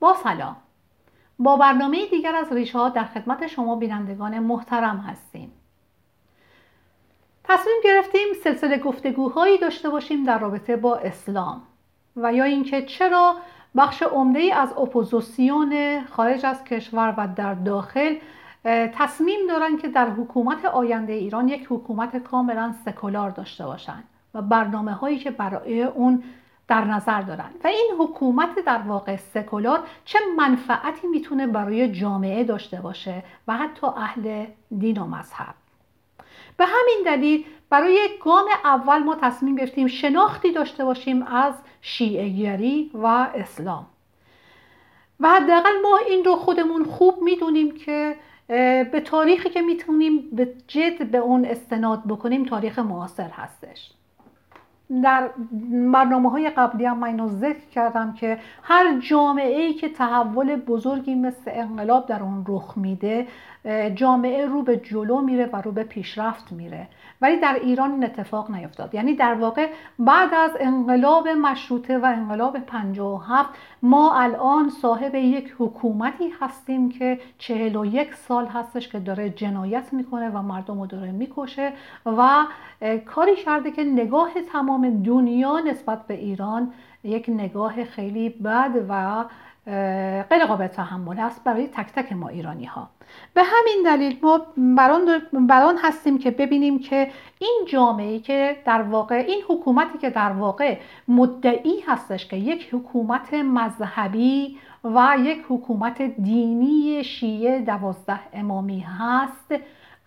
با سلام با برنامه دیگر از ریشه ها در خدمت شما بینندگان محترم هستیم. تصمیم گرفتیم سلسله گفتگوهایی داشته باشیم در رابطه با اسلام و یا اینکه چرا بخش عمده ای از اپوزیسیون خارج از کشور و در داخل تصمیم دارن که در حکومت آینده ایران یک حکومت کاملا سکولار داشته باشند و برنامه هایی که برای اون در نظر دارن. و این حکومت در واقع سکولار چه منفعتی می‌تونه برای جامعه داشته باشه و حتی اهل دین و مذهب. به همین دلیل برای گام اول ما تصمیم گرفتیم شناختی داشته باشیم از شیعهگری و اسلام. و حداقل ما این رو خودمون خوب می‌دونیم که به تاریخی که می‌تونیم به جد به اون استناد بکنیم تاریخ معاصر هستش. در برنامه های قبلی هم من اینو ذکر کردم که هر جامعه ای که تحول بزرگی مثل انقلاب در اون رخ میده جامعه رو به جلو میره و رو به پیشرفت میره. ولی در ایران این اتفاق نیفتاد. یعنی در واقع بعد از انقلاب مشروطه و انقلاب 57 ما الان صاحب یک حکومتی هستیم که 41 سال هستش که داره جنایت می‌کنه و مردم رو داره می‌کشه و کاری کرده که نگاه تمام دنیا نسبت به ایران یک نگاه خیلی بد و غیر قابل تحمل است برای تک تک ما ایرانی ها به همین دلیل ما بران, هستیم که ببینیم که این جامعه که در واقع این حکومتی که در واقع مدعی هستش که یک حکومت مذهبی و یک حکومت دینی شیعه دوازده امامی هست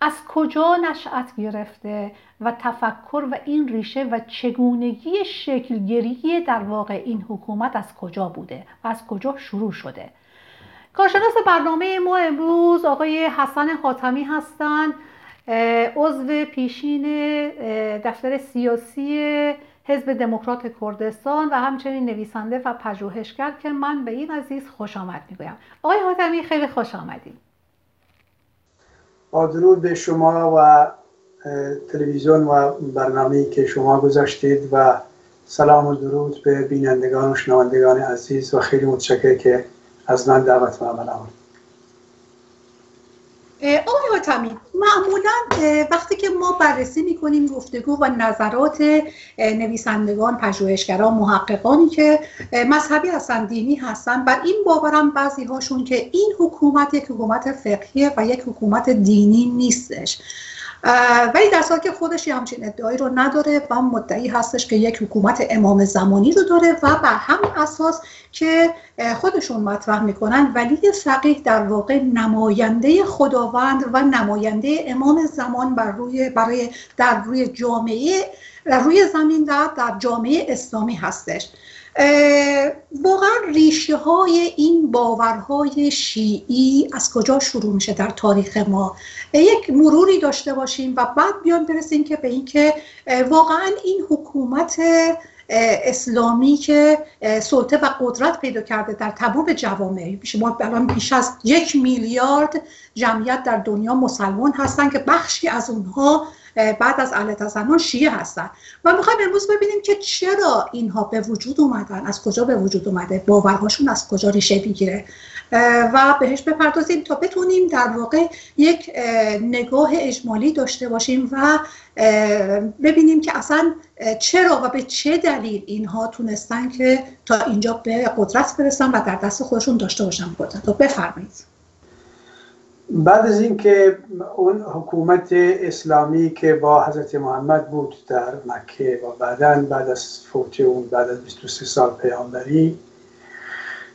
از کجا نشأت گرفته و تفکر و این ریشه و چگونگی شکلگیری در واقع این حکومت از کجا بوده و از کجا شروع شده؟ کارشناس برنامه ما امروز آقای حسن حاتمی هستند عضو پیشین دفتر سیاسی حزب دموکرات کردستان و همچنین نویسنده و پژوهشگر که من به این عزیز خوش آمد می‌گویم. آقای حاتمی خیلی خوش آمدید. با درود به شما و تلویزیون و برنامه که شما گذاشتید و سلام و درود به بینندگان و شنوندگان عزیز و خیلی متشکر که از من دعوت عمل آورد. آقای حاتمی معمولا وقتی که ما بررسی می‌کنیم گفتگو و نظرات نویسندگان پژوهشگران محققانی که مذهبی هستن دینی هستن بر این باورم بعضی هاشون که این حکومت یک حکومت فقهیه و یک حکومت دینی نیستش. ولی در حالی که خودش همچین ادعایی رو نداره و مدعی هستش که یک حکومت امام زمانی رو داره و بر همین اساس که خودشون مطرح می‌کنن. ولی فقیه در واقع نماینده خداوند و نماینده امام زمان بر روی برای در روی جامعه در روی زمین و در جامعه اسلامی هستش. واقعا ریشه های این باورهای شیعی از کجا شروع میشه در تاریخ ما؟ یک مروری داشته باشیم و بعد بیان برسیم که به اینکه واقعا این حکومت اسلامی که سلطه و قدرت پیدا کرده در تمام جوامع شما الان بیش از یک میلیارد جمعیت در دنیا مسلمان هستن که بخشی از اونها بعد از اهل تسنن شیعه هستن. و می‌خوایم امروز ببینیم که چرا اینها به وجود اومدن از کجا به وجود اومده باورهاشون از کجا ریشه می‌گیره. و بهش بپردازیم تا بتونیم در واقع یک نگاه اجمالی داشته باشیم و ببینیم که اصلا چرا و به چه دلیل اینها تونستن که تا اینجا به قدرت برسن و در دست خودشون داشته باشن قدرت رو بفرمایید. بعد از اینکه اون حکومت اسلامی که با حضرت محمد بود در مکه و بعدا بعد از فوت اون بعد از 23 سال پیامبری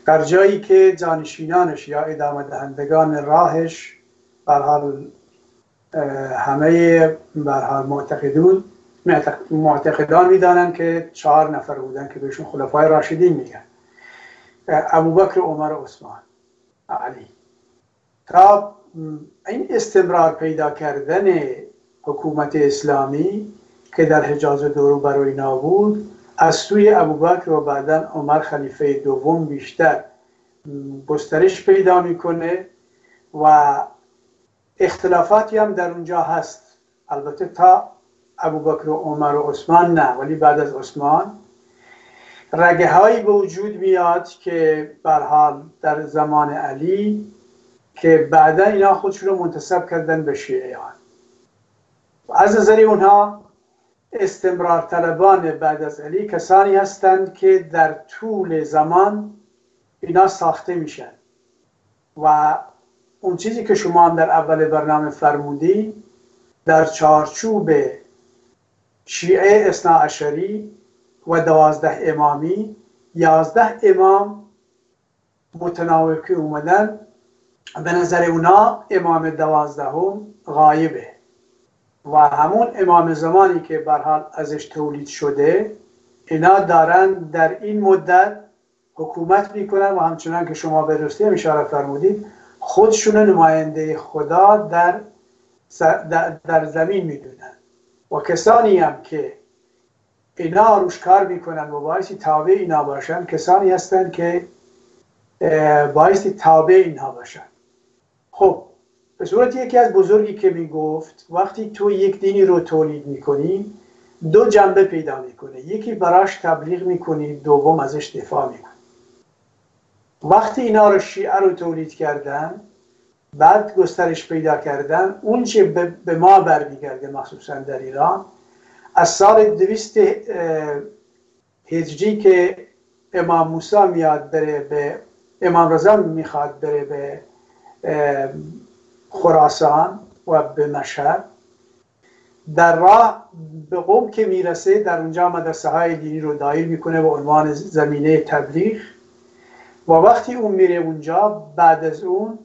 در جایی که جانشینانش یا ادامه دهندگان راهش بر حال همه بر حال معتقدون معتقدان می‌دانند که چهار نفر بودن که بهشون خلفای راشدین میگن. ابوبکر عمر عثمان علی. تا این استمرار پیدا کردن حکومت اسلامی که در حجاز دورو برای نابود از سوی ابوبکر و بعدا عمر خلیفه دوم بیشتر گسترش پیدا می‌کنه و اختلافاتی هم در اونجا هست. البته تا ابوبکر و عمر و عثمان نه ولی بعد از عثمان. رگه هایی به وجود میاد که حال در زمان علی که بعدا اینا خودشون رو منتصب کردن به شیعیان از نظر اونها استمرار طلبان بعد از علی کسانی هستند که در طول زمان اینا ساخته میشن. و اون چیزی که شما هم در اول برنامه فرمودی در چارچوب شیعه اصنا اشری و دوازده امامی یازده امام متناوب که اومدن به نظر اونا امام دوازدهم غایبه. و همون امام زمانی که برحال ازش تولید شده اینا دارن در این مدت حکومت می‌کنن و همچنان که شما به درستی هم اشاره فرمودید خودشون نماینده خدا در, در زمین می‌دونن. و کسانی هم که اینا روش کار می‌کنن و باعثی تابع اینا باشن کسانی هستند که باعثی تابع اینها باشن. خب به صورت یکی از بزرگی که می‌گفت وقتی تو یک دینی رو تولید می‌کنی دو جنبه پیدا می‌کنه. یکی براش تبلیغ می‌کنی دوم ازش دفاع می‌کنی. وقتی اینا رو شیعه رو تولید کردن بعد گسترش پیدا کردن اون چه به ما برمیگرده مخصوصا در ایران از سال دویست هجری که امام موسی میاد بره به امام رضا می‌خواد بره به خراسان و به مشهد در راه به قوم که می‌رسه در اونجا مدرسه های دینی رو دایر می‌کنه به عنوان زمینه تبلیغ. و وقتی اون میره اونجا بعد از اون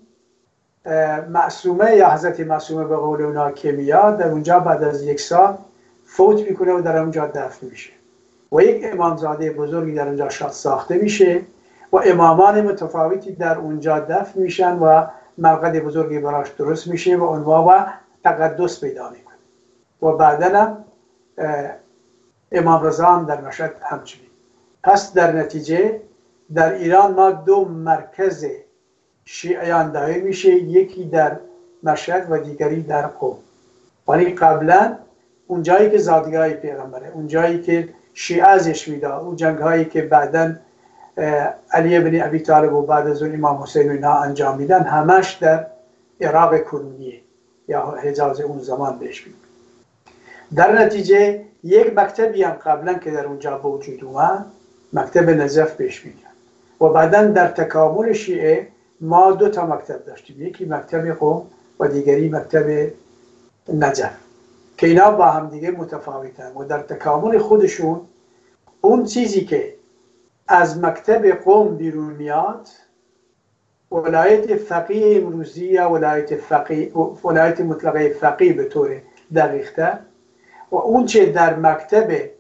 معصومه یا حضرت معصومه به قول اونا که میاد در اونجا بعد از یک سال فوت می‌کنه و در اونجا دفن میشه. و یک امامزاده بزرگی در اونجا شاد ساخته میشه و امامان متفاوتی در اونجا دفن میشن و مرقد بزرگی براش درست میشه و اونها و تقدس پیدا می‌کنه. و بعدا هم امام رضا در مشهد همچنین. پس در نتیجه در ایران ما دو مرکز شیعیان دایر میشه یکی در مشهد و دیگری در قوم. ولی قبلا اون جایی که زادگاه پیغمبره اون جایی که شیعه ازش می‌داد اون جنگ هایی که بعدا علی بن ابی طالب و بعد از اون امام حسین اینا انجام میدن همش در عراق کنونیه یا حجاز اون زمان بهش میدن در نتیجه یک مکتبی هم قبلا که در اونجا به وجود اومد مکتب نجف بهش میگن و بعدا در تکامل شیعه ما دو تا مکتب داشتیم یکی مکتب قوم و دیگری مکتب نجف که اینا با هم دیگه متفاوتن و در تکامل خودشون اون چیزی که از مکتب قوم بیرون میاد. ولایت فقیه امروزی یا ولایت, فقیه ولایت مطلقه فقیه به طور دقیقتر. و اون چه در مکتب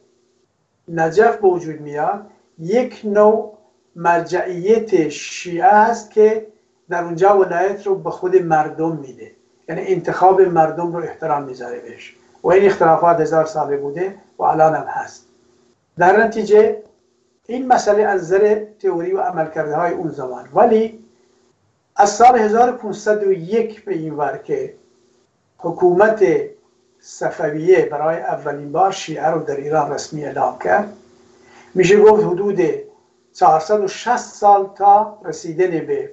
نجف وجود میاد یک نوع مرجعیت شیعه است که در اونجا ولایت رو به خود مردم میده. یعنی انتخاب مردم رو احترام می‌ذاره بهش. و این اختلافات هزار ساله بوده و الان هم هست. در نتیجه این مسئله از نظر تئوری و عمل کرده های اون زمان. ولی از سال 1501 به این ور که حکومت صفویه برای اولین بار شیعه رو در ایران رسمی اعلام کرد میشه گفت حدود 460 سال تا رسیدن به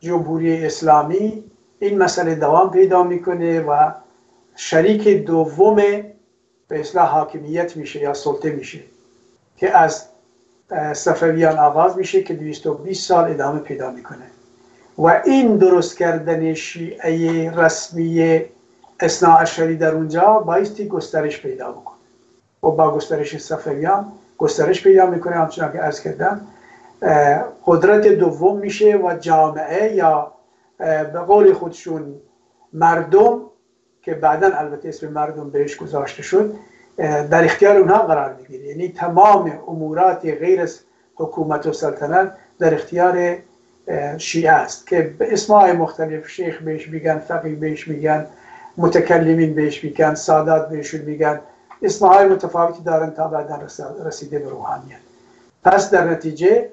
جمهوری اسلامی این مسئله دوام پیدا می‌کنه و شریک دوم به اصلاح حاکمیت میشه یا سلطه میشه. که از صفویان آغاز میشه که 220 سال ادامه پیدا می‌کنه. و این درست کردن شیعه رسمی اصنا اشری در اونجا بایستی گسترش پیدا بکنه. و با گسترش صفویان گسترش پیدا می‌کنه. همچنان که ارز کردم قدرت دوم میشه و جامعه یا به قول خودشون مردم که بعدا البته اسم مردم بهش گذاشته شد در اختیار اونها قرار می‌گیره. یعنی تمام امورات غیر از حکومت و سلطنت در اختیار شیعه است که به اسمهای مختلف شیخ بهش میگن فقیه بهش میگن متکلمین بهش میگن سادات بهشون میگن. اسمهای متفاوتی دارن تا بعدا رسیده به روحانیت. پس در نتیجه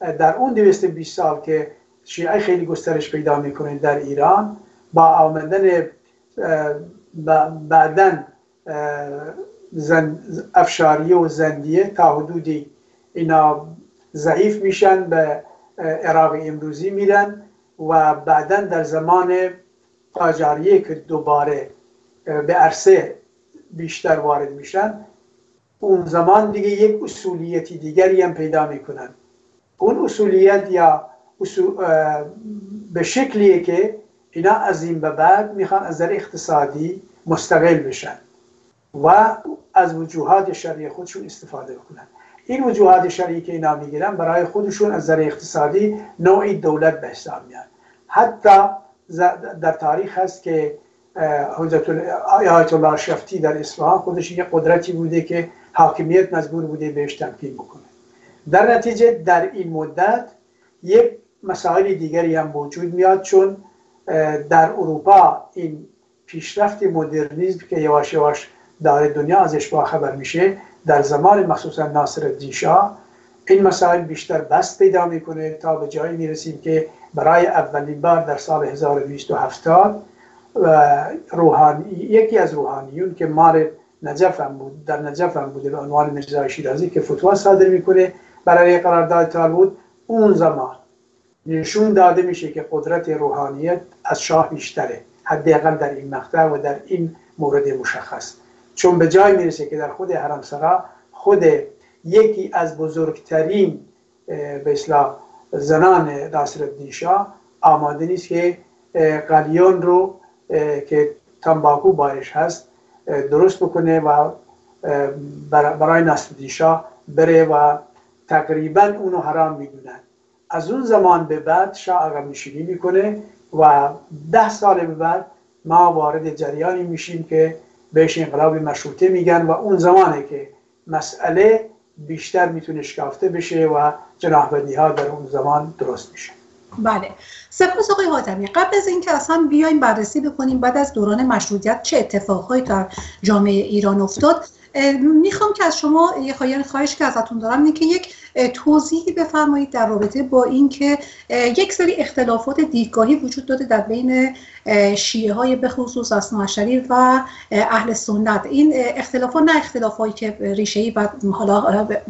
در اون 220 سال که شیعه خیلی گسترش پیدا می‌کنه در ایران با آمدن بعدا افشاریه و زندیه تا حدودی اینا ضعیف میشن به عراق امروزی میرن و بعدا در زمان قاجاریه که دوباره به عرصه بیشتر وارد میشن اون زمان دیگه یک اصولیتی دیگری هم پیدا می‌کنن. اون اصولیت یا به شکلیه که اینا از این به بعد می‌خوان از نظر اقتصادی مستقل بشن. و از وجوهات شرعی خودشون استفاده بکنن این وجوهات شرعی که اینا می‌گیرن برای خودشون از نظر اقتصادی نوعی دولت به حساب میان حتی در تاریخ هست که آیت الله شفتی در اصفهان خودش یه قدرتی بوده که حاکمیت مجبور بوده بهش تمکین بکنه. در نتیجه در این مدت یک مسائل دیگری هم وجود میاد چون در اروپا این پیشرفت مدرنیزم که یواش یواش داره دنیا ازش با خبر میشه در زمان مخصوصا ناصر دیشا این مسائل بیشتر بست پیدا می‌کنه تا به جایی می‌رسیم که برای اولین بار در سال 1270 روحانی یکی از روحانیون که مار نجف هم بود در نجف هم بوده به عنوان مرزای شیرازی که فتوا صادر می‌کنه برای قرارداد بود اون زمان نشون داده میشه که قدرت روحانیت از شاه بیشتره حداقل در این مقطع و در این مورد مشخص. چون به جای می‌رسه که در خود حرمسرا خود یکی از بزرگترین به اصلاح زنان ناصر شاه آماده نیست که قلیون رو که تنباکو بارش هست درست بکنه و برای ناصر شاه بره و تقریبا اونو حرام می‌دونن. از اون زمان به بعد شاه عقب نشینی می‌کنه و ده سال به بعد ما وارد جریانی میشیم که بهش انقلاب مشروطه میگن و اون زمانه که مسئله بیشتر می‌تونه شکافته بشه و جناحبندی ها در اون زمان درست میشه. بله. سپاس آقای حاتمی. قبل از اینکه اصلا بیایم بررسی بکنیم بعد از دوران مشروطیت چه اتفاقهایی در جامعه ایران افتاد می‌خوام که از شما یه خواهش که ازتون دارم اینه که یک توضیحی بفرمایید در رابطه با اینکه یک سری اختلافات دیدگاهی وجود داده در بین شیعه های به خصوص اصناعشری و اهل سنت. این اختلافات نه اختلافایی که ریشه ای و حالا به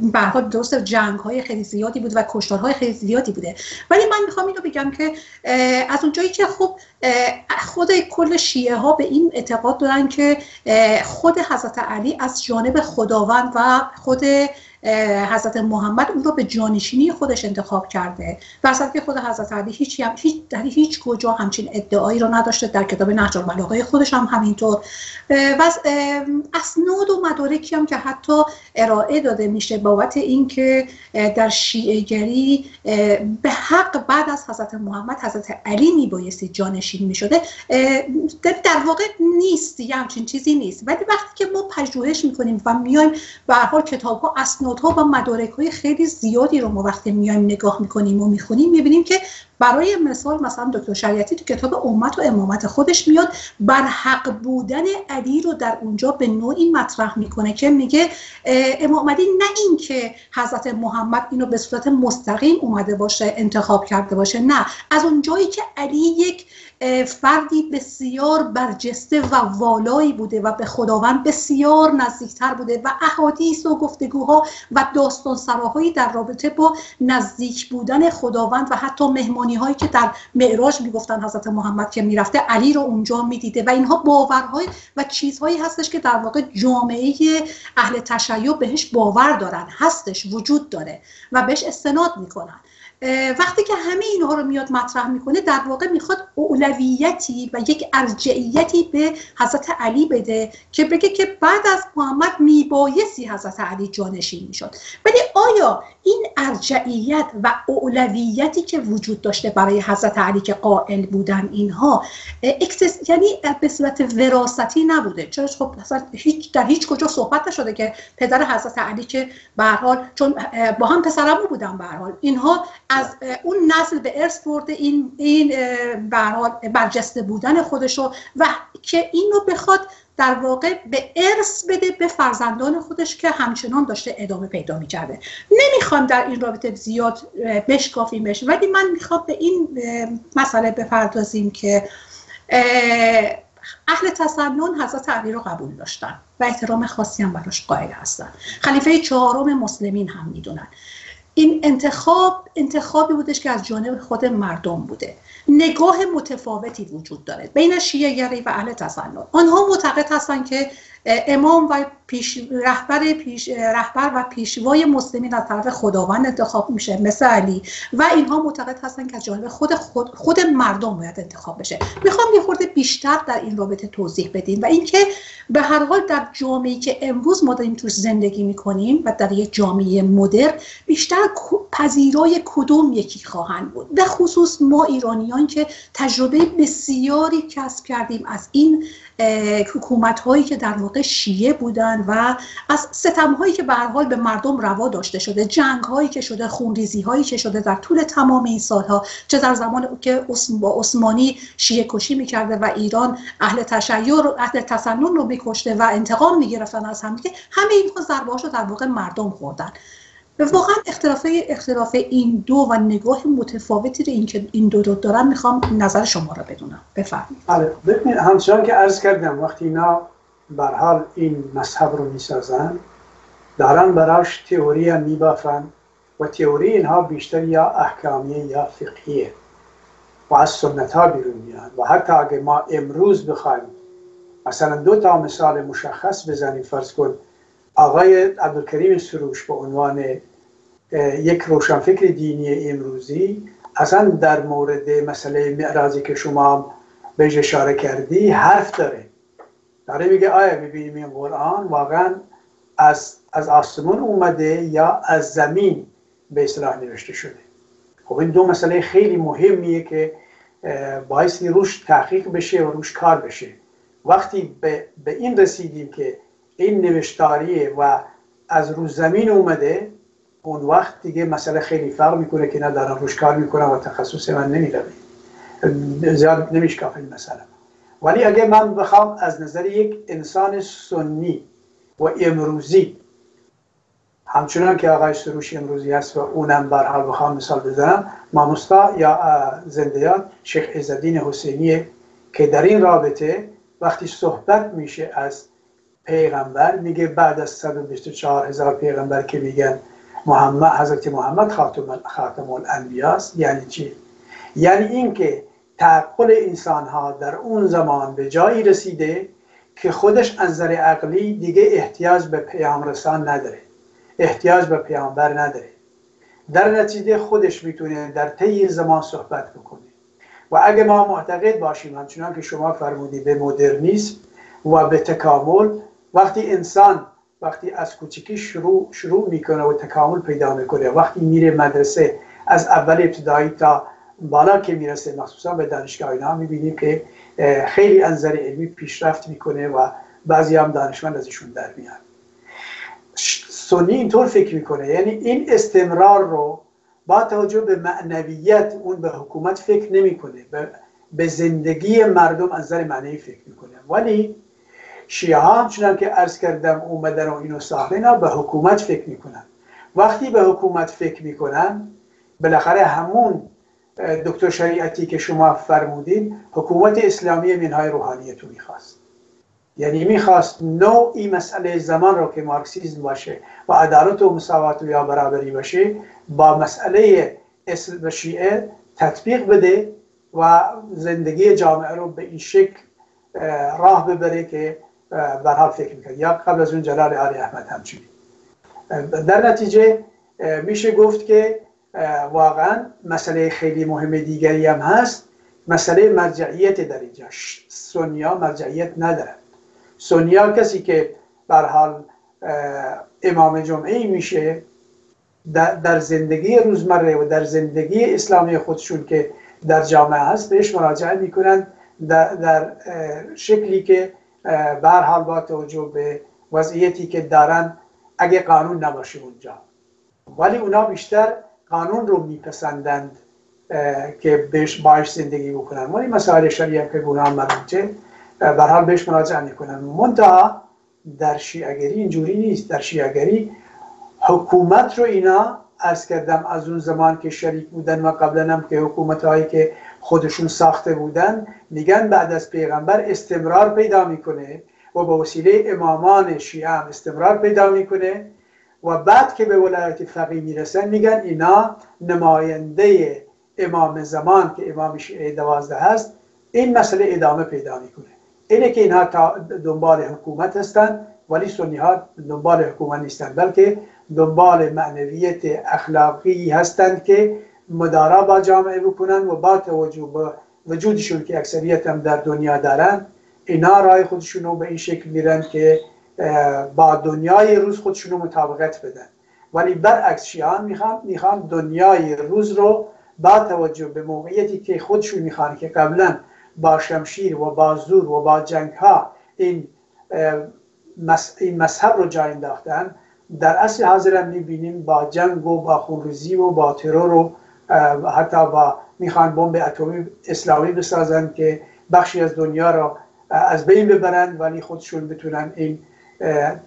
درست جنگ های خیلی زیادی بود و کشتارهای خیلی زیادی بوده. ولی من می‌خوام اینو بگم که از اونجایی که خب خود کل شیعه ها به این اعتقاد دارن که خود حضرت علی از جانب خداوند و خود حضرت محمد اون رو به جانشینی خودش انتخاب کرده. در که خود حضرت علی هیچ هیچ در هیچ کجا همچین ادعایی رو نداشته. در کتاب نهج البلاغه خودش هم همینطور. و اسناد و مدارکی هم که حتی ارائه داده میشه بابت اینکه در شیعه به حق بعد از حضرت محمد حضرت علی میبایستی جانشین می‌شده. در واقع نیست یه همچین چیزی نیست. ولی وقتی که ما پژوهش می‌کنیم و میایم به حال کتاب ها ها و مدارک های خیلی زیادی رو ما وقتی میایم نگاه می‌کنیم و می‌خونیم می‌بینیم که برای مثال مثلا دکتر شریعتی تو کتاب امت و امامت خودش میاد بر حق بودن علی رو در اونجا به نوعی مطرح می‌کنه که میگه امام علی نه اینکه حضرت محمد اینو به صورت مستقیم اومده باشه انتخاب کرده باشه نه. از اونجایی که علی یک فردی بسیار برجسته و والایی بوده و به خداوند بسیار نزدیکتر بوده و احادیث و گفتگوها و داستان سراهایی در رابطه با نزدیک بودن خداوند و حتی مهمانی هایی که در معراج می‌گفتن حضرت محمد که می‌رفته علی رو اونجا می‌دیده و اینها باورهای و چیزهایی هستش که در واقع جامعه اهل تشیع بهش باور دارن هستش وجود داره و بهش استناد می‌کنن. وقتی که همه اینها رو میاد مطرح می‌کنه در واقع می‌خواد اولویتی و یک ارجعیتی به حضرت علی بده که بگه که بعد از محمد میبایستی حضرت علی جانشین می‌شد. ولی آیا این ارجعیت و اولویتی که وجود داشته برای حضرت علی که قائل بودن اینها یعنی به صورت وراستی نبوده؟ چرا؟ خب هیچ در هیچ کجا صحبت نشده که پدر حضرت علی که به حال چون با هم پسرمو بودن به حال. اینها از اون نسل به ارث برده این این برجسته بودن خودشو و که اینو بخواد در واقع به ارث بده به فرزندان خودش که همچنان داشته ادامه پیدا می‌کرده. نمی‌خوام در این رابطه زیاد بشکافیمش ولی من می‌خوام به این مسئله بپردازیم که اهل تسنن حضرت علی رو قبول داشتن و احترام خاصی هم براش قائل هستن. خلیفه چهارم مسلمین هم می‌دونن. این انتخاب انتخابی بودش که از جانب خود مردم بوده. نگاه متفاوتی وجود داره بین شیعه گری و اهل تسنن آنها معتقد هستند که امام و پیش رهبر پیش رهبر و پیشوای مسلمین از طرف خداوند انتخاب میشه مثل علی. و اینها معتقد هستن که از جانب خود خود, خود مردم باید انتخاب بشه. می‌خوام یه خورده بیشتر در این رابطه توضیح بدیم و اینکه به هر حال در جامعه که امروز ما داریم توش زندگی می‌کنیم و در یک جامعه مدر بیشتر پذیرای کدوم یکی خواهند بود. به خصوص ما ایرانیان که تجربه بسیاری کسب کردیم از این حکومت هایی که در واقع شیعه بودن و از ستم هایی که به حال به مردم روا داشته شده جنگ هایی که شده خونریزی هایی که شده در طول تمام این سالها چه در زمان که با عثمانی شیعه کشی می‌کرده و ایران اهل تشیع اهل تسنن رو میکشته و انتقام می‌گرفتن از هم همه اینها ضربه رو در واقع مردم خوردن. واقعا اختلاف اختلاف این دو و نگاه متفاوتی رو این که این دو رو دارم می‌خوام نظر شما رو بدونم. بفرمایید. بله ببینید همچنان که عرض کردم وقتی اینا بر حال این مذهب رو می‌سازن دارن براش تئوری میبافن و تئوری اینها بیشتر یا احکامیه یا فقهیه و از سنت ها بیرون میاد و حتی اگه ما امروز بخوایم مثلا دو تا مثال مشخص بزنیم فرض کن آقای عبدالکریم سروش به عنوان یک روشنفکر دینی امروزی اصلا در مورد مسئله معراضی که شما بهش اشاره کردی حرف داره. داره میگه آیا می‌بینیم این قرآن واقعا از, از آسمون اومده یا از زمین به اصطلاح نوشته شده؟ خب این دو مسئله خیلی مهمیه که باعث روش تحقیق بشه و روش کار بشه. وقتی به, به این رسیدیم که این نوشتاریه و از رو زمین اومده اون وقت دیگه مسئله خیلی فرق می‌کنه که نه دارم روش کار می‌کنم و تخصص من نمی‌روه. زیاد نمیشکافه این مسئله. ولی اگه من بخوام از نظر یک انسان سنی و امروزی همچنان که آقای سروشی امروزی هست و اونم بر حال بخوام مثال بزنم ماموستا یا زندیان شیخ عزالدین حسینیه که در این رابطه وقتی صحبت میشه از پیغمبر میگه بعد از 124 هزار پیغمبر که میگن محمد حضرت محمد خاتم خاتم الانبیاست یعنی چی؟ یعنی اینکه تعقل انسان ها در اون زمان به جایی رسیده که خودش از نظر عقلی دیگه احتیاج به پیام رسان نداره. احتیاج به پیامبر نداره. در نتیجه خودش می‌تونه در طی زمان صحبت بکنه. و اگه ما معتقد باشیم همچنان که شما فرمودی به مدرنیسم و به تکامل وقتی انسان وقتی از کوچکی شروع شروع می‌کنه و تکامل پیدا می‌کنه وقتی میره مدرسه از اول ابتدایی تا بالا که می‌رسه مخصوصا به دانشگاه اینا می‌بینیم که خیلی انظر علمی پیشرفت می‌کنه و بعضی هم دانشمند ازشون در میاد سنی اینطور فکر می‌کنه. یعنی این استمرار رو با توجه به معنویت اون به حکومت فکر نمی‌کنه. به زندگی مردم از نظر معنی فکر می‌کنه. ولی شیعه ها همچنان که عرض کردم اومدن و اینو ساختن به حکومت فکر می‌کنن. وقتی به حکومت فکر می‌کنن بالاخره همون دکتر شریعتی که شما فرمودین حکومت اسلامی منهای روحانیت رو می‌خواست. یعنی می‌خواست نوعی مسئله زمان رو که مارکسیزم باشه و عدالت و مساوات یا برابری باشه با مسئله اسل و شیعه تطبیق بده و زندگی جامعه رو به این شکل راه ببره که بر حال فکر می‌کرد. یا قبل از اون جلال علی احمد همچنین. در نتیجه میشه گفت که واقعا مسئله خیلی مهم دیگری هم هست. مسئله مرجعیت در اینجا. سونیا مرجعیت ندارد. سونیا کسی که بر حال امام جمعه میشه در زندگی روزمره و در زندگی اسلامی خودشون که در جامعه هست بهش مراجعه می‌کنن در, در شکلی که بر حال با توجه به وضعیتی که دارن اگه قانون نباشه اونجا. ولی اونا بیشتر قانون رو میپسندند که بهش باش زندگی بکنن. ولی مسائل شریعه که گناه مربوطه بر حال بهش مراجعه می‌کنن. منتها در شیعگری اینجوری نیست. در شیعگری حکومت رو اینا از کردم از اون زمان که شریک بودن و قبلا هم که حکومت هایی که خودشون ساخته بودن میگن بعد از پیغمبر استمرار پیدا می‌کنه و به وسیله امامان شیعه هم استمرار پیدا می‌کنه. و بعد که به ولایت فقیه می‌رسن میگن اینا نماینده امام زمان که امام شیعه دوازده هست این مسئله ادامه پیدا می‌کنه. اینه که اینها دنبال حکومت هستند ولی سنی ها دنبال حکومت نیستند بلکه دنبال معنویت اخلاقی هستند که مدارا با جامعه بکنن و با توجه به وجودشون که اکثریت هم در دنیا دارن اینا رای خودشون رو به این شکل میرن که با دنیای روز خودشون رو مطابقت بدن. ولی برعکس شیعان می‌خوان می‌خوان دنیای روز رو با توجه به موقعیتی که خودشون می‌خوان که قبلا با شمشیر و با زور و با جنگ ها این مذهب رو جای انداختن در اصل حاضر هم می‌بینیم با جنگ و با خونریزی و با ترور و حتی با می‌خوان بمب اتمی اسلامی بسازن که بخشی از دنیا را از بین ببرند ولی خودشون بتونن این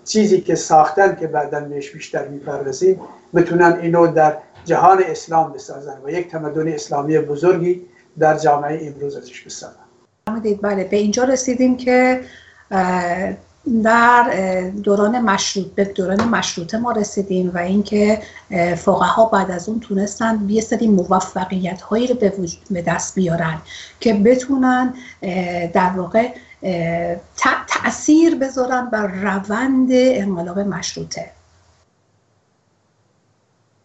چیزی که ساختن که بعدا بهش بیشتر می‌پردازیم بتونن اینو در جهان اسلام بسازن و یک تمدن اسلامی بزرگی در جامعه امروز ازش بسازن. بله به اینجا رسیدیم که در دوران مشروط به دوران مشروطه ما رسیدیم و اینکه ها بعد از اون تونستن یه سری موفقیت هایی رو به دست بیارن که بتونن در واقع تاثیر بذارن بر روند انقلاب مشروطه.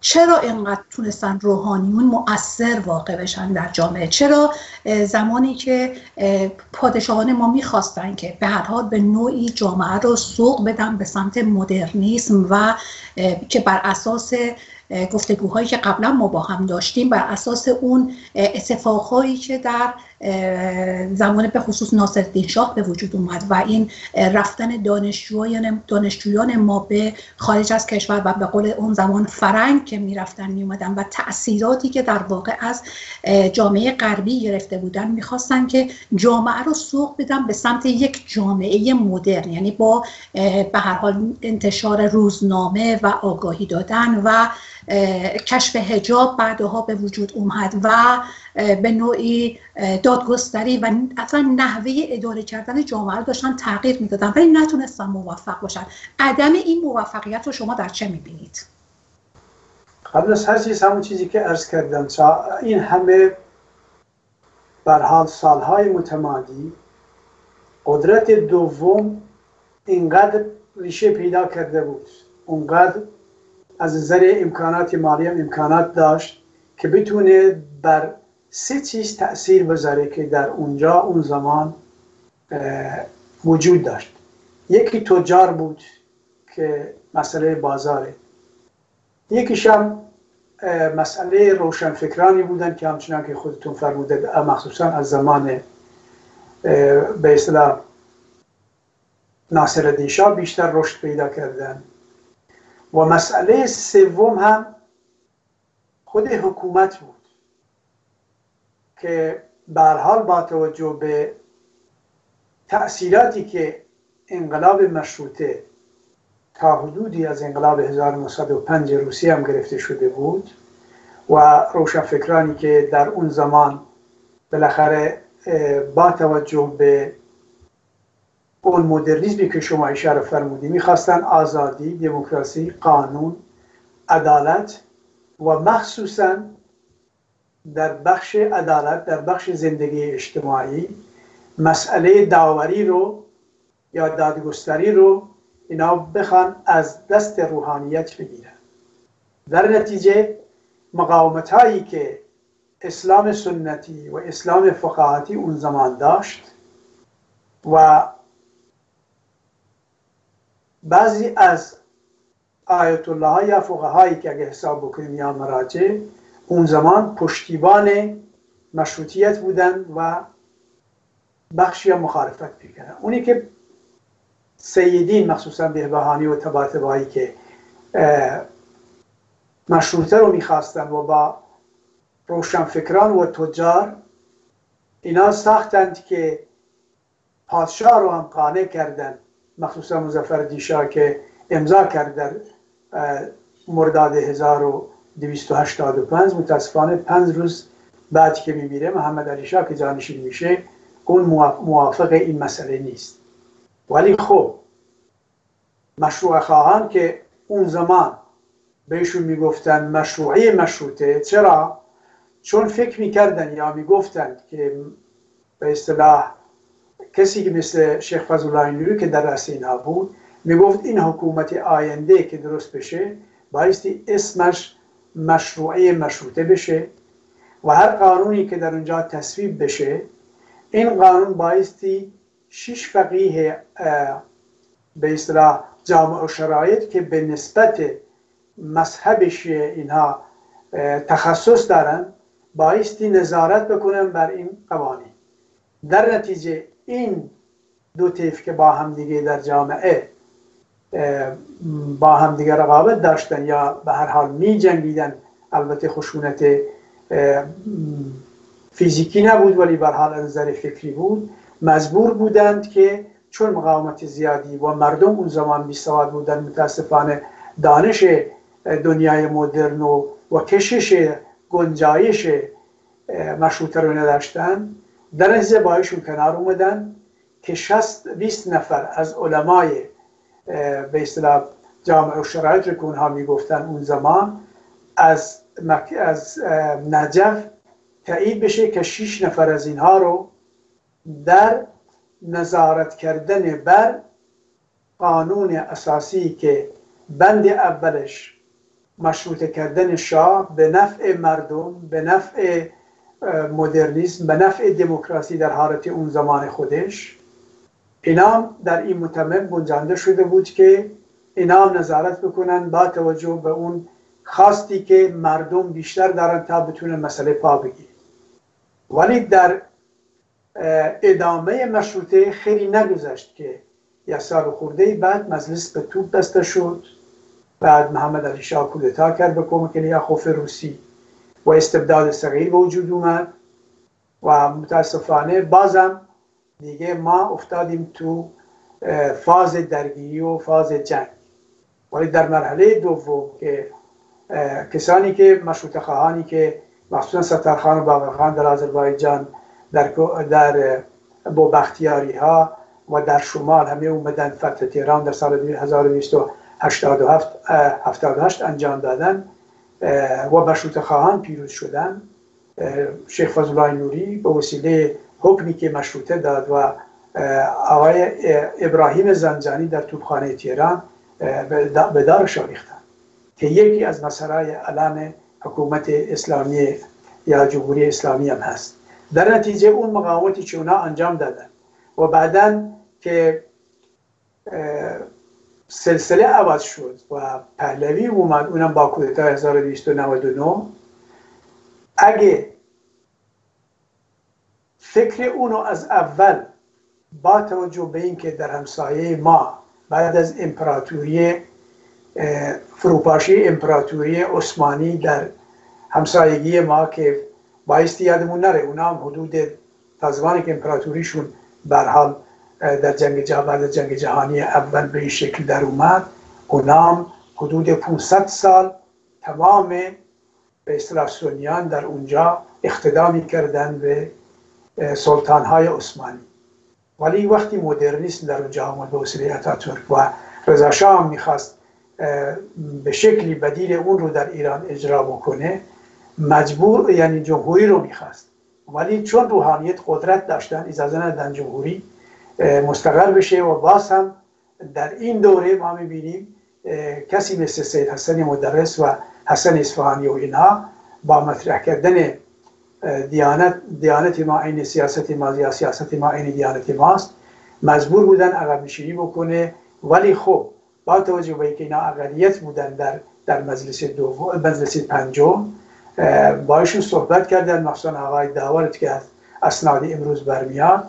چرا اینقدر تونستن روحانیون مؤثر واقع بشن در جامعه؟ چرا زمانی که پادشاهان ما می‌خواستن که به هر حال به نوعی جامعه رو سوق بدن به سمت مدرنیسم و که بر اساس گفتگوهایی که قبلا ما با هم داشتیم بر اساس اون اتفاقهایی که در زمان به خصوص ناصرالدین شاه به وجود اومد و این رفتن دانشجویان دانشجویان ما به خارج از کشور و به قول اون زمان فرنگ که می‌رفتن میومدن و تاثیراتی که در واقع از جامعه غربی گرفته بودن می‌خواستن که جامعه رو سوق بدن به سمت یک جامعه مدرن. یعنی با به هر حال انتشار روزنامه و آگاهی دادن و کشف هجاب بعدها به وجود اومد و به نوعی دادگستری و اصلا نحوه اداره کردن جامعه رو داشتن تغییر می‌دادن. ولی نتونستن موفق باشن. عدم این موفقیت رو شما در چه می‌بینید؟ قبل از هر چیز همون چیزی که ارز کردم. این همه بر حال سالهای متمادی قدرت دوم اینقدر ریشه پیدا کرده بود. اونقدر از نظر امکانات مالی امکانات داشت که بتونه بر سه چیز تاثیر بذاره که در اونجا اون زمان وجود داشت. یکی تجار بود که مسئله بازاره. یکیش هم مسئله روشنفکرانی بودن که همچنان که خودتون فرموده مخصوصا از زمان به اصطلاح ناصر دیشا بیشتر رشد پیدا کردن. و مسئله سوم هم خود حکومت بود که حال با توجه به تأثیراتی که انقلاب مشروطه تا حدودی از انقلاب 1905 روسیه هم گرفته شده بود و روشنفکرانی که در اون زمان بالاخره با توجه به اون مدرنیزمی که شما اشاره فرمودی می‌خواستن آزادی، دموکراسی، قانون، عدالت و مخصوصا در بخش عدالت در بخش زندگی اجتماعی مسئله داوری رو یا دادگستری رو اینا بخوان از دست روحانیت بگیرن. در نتیجه مقاومت هایی که اسلام سنتی و اسلام فقاهتی اون زمان داشت و بعضی از آیت الله های یا هایی که اگه حساب بکنیم یا مراجع اون زمان پشتیبان مشروطیت بودن و بخشی مخالفت می‌کردن. اونی که سیدین مخصوصا بهبهانی و تباتبایی که مشروطه رو می‌خواستن و با روشنفکران و تجار اینا ساختند که پادشاه رو هم قانع کردن. مخصوصا مزفر دیشا که امضا کرد در مرداد 1285 متاسفانه پنج روز بعد که میمیره محمد علی شاه که جانشین میشه اون موافق این مسئله نیست ولی خب مشروع خواهان که اون زمان بهشون می‌گفتن مشروعی مشروطه چرا؟ چون فکر می‌کردن یا می‌گفتند که به اصطلاح کسی که مثل شیخ فضل الله که در رأس اینها بود می‌گفت این حکومت آینده که درست بشه بایستی اسمش مشروعه مشروطه بشه و هر قانونی که در اونجا تصویب بشه این قانون بایستی شش فقیه به اصطلاح جامع و شرایط که به نسبت مذهبش اینها تخصص دارن بایستی نظارت بکنن بر این قوانین. در نتیجه این دو طیف که با هم دیگه در جامعه با هم دیگه رقابت داشتن یا به هر حال می جنگیدن البته خشونت فیزیکی نبود ولی به حال نظر فکری بود مجبور بودند که چون مقاومت زیادی و مردم اون زمان بی سواد بودن متاسفانه دانش دنیای مدرن و, و کشش گنجایش مشروطه رو نداشتن. در نتیجه بایشون کنار اومدن که 60 20 نفر از علمای به اصطلاح جامعه و شرایط رو که اونها می‌گفتن اون زمان از, از نجف تایید بشه که 6 نفر از اینها رو در نظارت کردن بر قانون اساسی که بند اولش مشروط کردن شاه به نفع مردم به نفع مدرنیسم به نفع دموکراسی در حالت اون زمان خودش. اینا در این متمم گنجانده شده بود که اینا نظارت بکنن با توجه به اون خواستی که مردم بیشتر دارن تا بتونن مسئله پا بگیر ولی در ادامه مشروطه خیلی نگذشت که یک سال خورده بعد مجلس به توپ بسته شد. بعد محمد علی شاه کودتا کرد به کمک خوف روسی. و استبداد صغیر به وجود اومد و متاسفانه بازم دیگه ما افتادیم تو فاز درگیری و فاز جنگ. ولی در مرحله دوم که کسانی که مشروط خواهانی که مخصوصا سترخان و باقرخان در آذربایجان در, در با بختیاری ها و در شمال همه اومدن فتح تهران در سال 1287 انجام دادن. و مشروط خواهان پیروز شدن. شیخ فضل الله نوری به وسیله حکمی که مشروطه داد و آقای ابراهیم زنجانی در توبخانه تهران به دار ریختن که یکی از مسائل علم حکومت اسلامی یا جمهوری اسلامی هم هست. در نتیجه اون مقاومتی که انجام دادن و بعدا که سلسله عوض شد و پهلوی اومد اونم با کودتا 1299 اگه فکر اونو از اول با توجه به اینکه در همسایه ما بعد از امپراتوری فروپاشی امپراتوری عثمانی در همسایگی ما که بایستی یادمون نره اونا هم حدود تا زمانی که امپراتوریشون برحال در جنگ جهان جنگ جهانی اول به این شکل در اومد. اونا هم حدود 500 سال تمام به اصطلاح در اونجا اقتدا کردن به سلطان های عثمانی. ولی وقتی مدرنیسم در اونجا آمد به وسیله اتاتورک و رضا شاه می‌خواست به شکلی بدیل اون رو در ایران اجرا بکنه مجبور یعنی جمهوری رو می‌خواست. ولی چون روحانیت قدرت داشتن اجازه ندادن جمهوری مستقر بشه و باز هم در این دوره ما می‌بینیم کسی مثل سید حسن مدرس و حسن اصفهانی و اینها با مطرح کردن دیانت دیانت ما این سیاست ما یا سیاست ما این دیانت ماست مجبور بودن عقب نشینی بکنه. ولی خب با توجه به اینکه اینا اقلیت بودن در در مجلس دوم مجلس پنجم باشون صحبت کردن مخصوصا آقای داورت که از اسناد امروز برمیاد.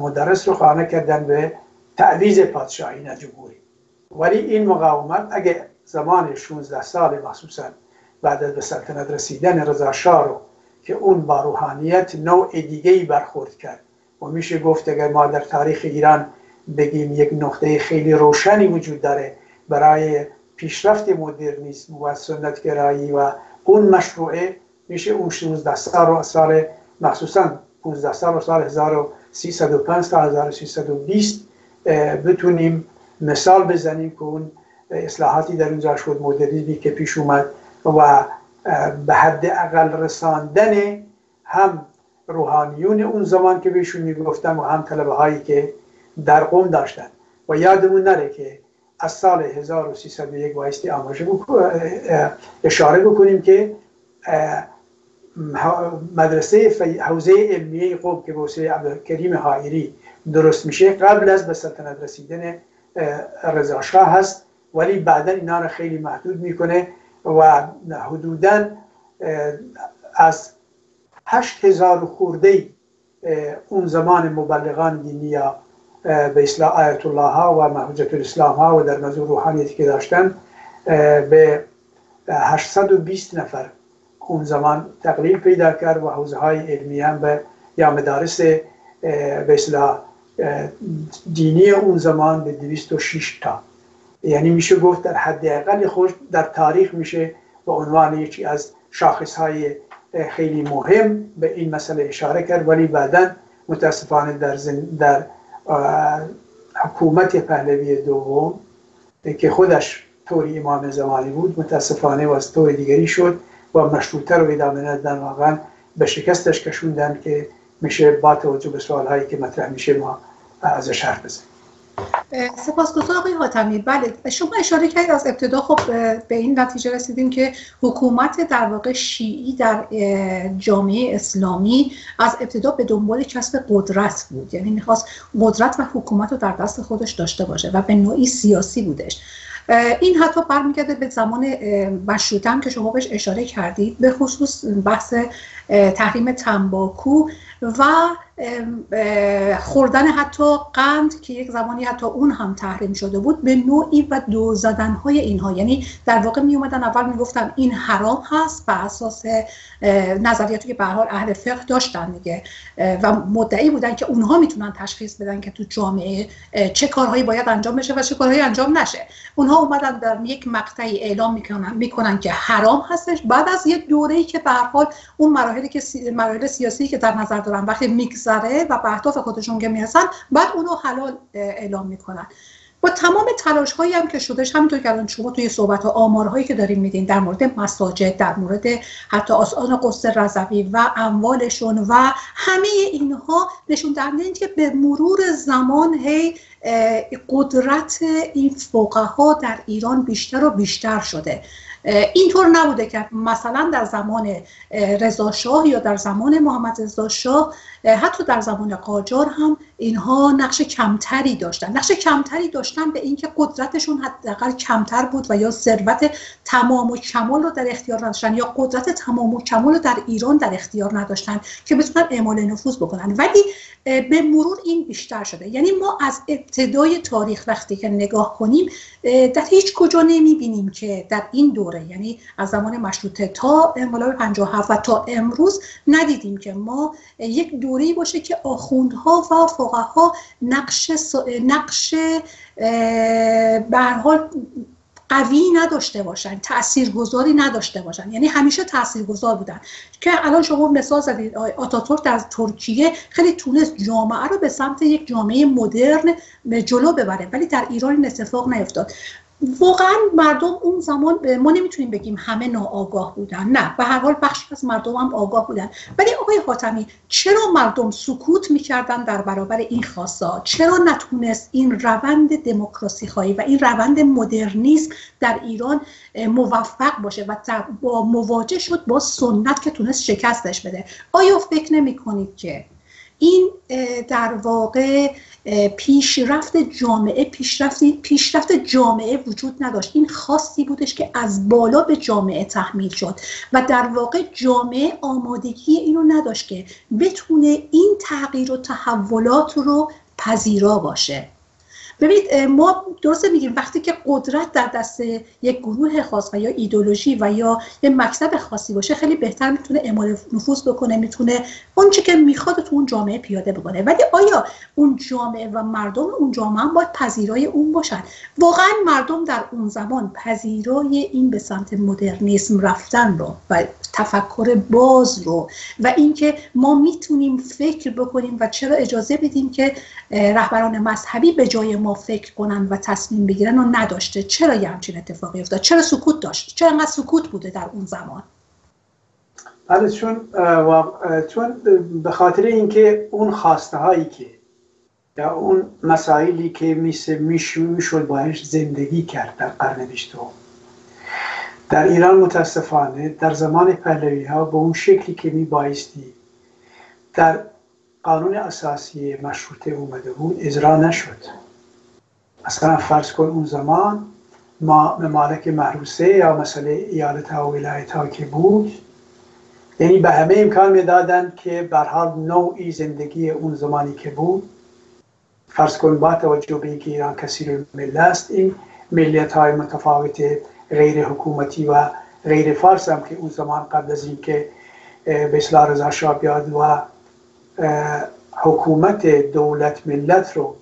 مدرس رو خانه کردن به تعویز پادشاهی نه جمهوری ولی این مقاومت اگه زمان 16 سال مخصوصا بعد از سلطنت رسیدن رضا رو که اون با روحانیت نوع دیگه ای برخورد کرد و میشه گفت اگر ما در تاریخ ایران بگیم یک نقطه خیلی روشنی وجود داره برای پیشرفت مدرنیسم و سنتگرایی و اون مشروعه میشه اون 16 سال رو سال مخصوصا 15 سال و سال 1305 تا 1320 بتونیم مثال بزنیم که اون اصلاحاتی در اونجا شد مدرنیزمی که پیش اومد و به حد اقل رساندن هم روحانیون اون زمان که بهشون می‌گفتن و هم طلبه هایی که در قوم داشتن. و یادمون نره که از سال 1301 بایستی آماژه اشاره بکنیم که مدرسه حوزه علمیه قوم که بوسه عبدالکریم حائری درست میشه قبل از به سلطنت رسیدن رضا شاه هست ولی بعدا اینا رو خیلی محدود می‌کنه و حدودا از هشت هزار خورده اون زمان مبلغان دینی یا به اصلاح آیت الله ها و محجت الاسلام ها و در موضوع روحانیتی که داشتن به 820 نفر اون زمان تقلیل پیدا کرد و حوزه های علمی هم به یا مدارس به دینی اون زمان به 206 تا. یعنی میشه گفت در حد خوش در تاریخ میشه به عنوان یکی از شاخص های خیلی مهم به این مسئله اشاره کرد. ولی بعدا متاسفانه در, در حکومت پهلوی دوم که خودش طوری امام زمانی بود متاسفانه و از طور دیگری شد. و مشروطه رو ادامه ندن واقعا به شکستش کشوندن که میشه با توجه به سوال هایی که مطرح میشه ما ازش حرف بزنیم. سپاسگزار آقای حاتمی. بله شما اشاره کردید از ابتدا. خب به این نتیجه رسیدیم که حکومت در واقع شیعی در جامعه اسلامی از ابتدا به دنبال کسب قدرت بود. یعنی می‌خواست قدرت و حکومت رو در دست خودش داشته باشه و به نوعی سیاسی بودش. این حتی برمیگرده به زمان مشروطه هم که شما بهش اشاره کردید به خصوص بحث تحریم تنباکو و خوردن حتی قند که یک زمانی حتی اون هم تحریم شده بود به نوعی و دو زدن های اینها. یعنی در واقع می اومدن اول می گفتن این حرام هست بر اساس نظریاتی که به حال اهل فقه داشتن دیگه. و مدعی بودن که اونها می‌تونن تشخیص بدن که تو جامعه چه کارهایی باید انجام بشه و چه کارهایی انجام نشه. اونها اومدن در یک مقطعی اعلام می‌کنن می‌کنن که حرام هستش. بعد از یک دوره‌ای که به حال اون مراحلی که مراحل سیاسی که در نظر دارن وقتی میگذره و به اهداف خودشون که می‌رسن بعد اونو حلال اعلام می‌کنن. با تمام تلاش هایی هم که شدش همینطور که الان شما توی صحبت و آمارهایی که داریم میدین در مورد مساجد در مورد حتی آسان قصد رضوی و اموالشون و همه اینها نشون دهنده که به مرور زمان هی قدرت این فقها در ایران بیشتر و بیشتر شده. اینطور نبوده که مثلا در زمان رضا شاه یا در زمان محمد رضا شاه حتی در زمان قاجار هم اینها نقش کمتری داشتن. نقش کمتری داشتن به اینکه قدرتشون حداقل کمتر بود و یا ثروت تمام و کمال رو در اختیار نداشتن یا قدرت تمام و کمال رو در ایران در اختیار نداشتن که بتونن اعمال نفوذ بکنن. ولی به مرور این بیشتر شده. یعنی ما از ابتدای تاریخ وقتی که نگاه کنیم در هیچ کجا نمی‌بینیم که در این دوره یعنی از زمان مشروطه تا انقلاب 57 و تا امروز ندیدیم که ما یک دوره‌ای باشه که آخوندها و فقها نقش نقش به حال قوی نداشته باشن تاثیرگذاری نداشته باشن. یعنی همیشه تاثیرگذار بودن. که الان شما مثال زدید آتاتورک در ترکیه خیلی تونست جامعه رو به سمت یک جامعه مدرن جلو ببره ولی در ایران این اتفاق نیفتاد. واقعا مردم اون زمان ما نمی‌تونیم بگیم همه ناآگاه بودن. نه به هر حال بخشی از مردم هم آگاه بودن. ولی آقای حاتمی چرا مردم سکوت می‌کردن در برابر این خواستا؟ چرا نتونست این روند دموکراسی خواهی و این روند مدرنیسم در ایران موفق باشه و با مواجه شد با سنت که تونست شکستش بده؟ آیا فکر نمی کنید که این در واقع پیشرفت جامعه پیشرفت پیشرفت جامعه وجود نداشت. این خاصی بودش که از بالا به جامعه تحمیل شد و در واقع جامعه آمادگی اینو نداشت که بتونه این تغییر و تحولات رو پذیرا باشه. ببینید ما درسته میگیم وقتی که قدرت در دست یک گروه خاص یا ایدولوژی و یا یه مکتب خاصی باشه خیلی بهتر می‌تونه اعمال نفوذ بکنه می‌تونه اون چی که می‌خواد تو اون جامعه پیاده بکنه. ولی آیا اون جامعه و مردم اون جامعه باید پذیرای اون باشن؟ واقعا مردم در اون زمان پذیرای این به سمت مدرنیسم رفتن رو و تفکر باز رو و اینکه ما می‌تونیم فکر بکنیم و چرا اجازه بدیم که رهبران مذهبی به جای ما فکر کنن و تصمیم بگیرن و نداشته. چرا یه همچین اتفاقی افتاد؟ چرا سکوت داشت؟ چرا انقدر سکوت بوده در اون زمان؟ بله چون چون به خاطر اینکه اون خواسته هایی که یا اون مسائلی که می‌شد باش زندگی کرد در قرن بیستم. در ایران متاسفانه در زمان پهلوی ها به اون شکلی که می بایستی در قانون اساسی مشروطه اومده بود اجرا نشد. مثلا فرض کن اون زمان ما ممالک محروسه یا مثلا ایالت ها و ولایت ها که بود یعنی به همه امکان می‌دادند که برحال نوعی زندگی اون زمانی که بود فرض کن با توجه به اینکه ایران کثیر مله است این ملیت های متفاوت غیر حکومتی و غیر فارس هم که اون زمان قبل از اینکه به اصلاح رضا بیاد و حکومت دولت ملت رو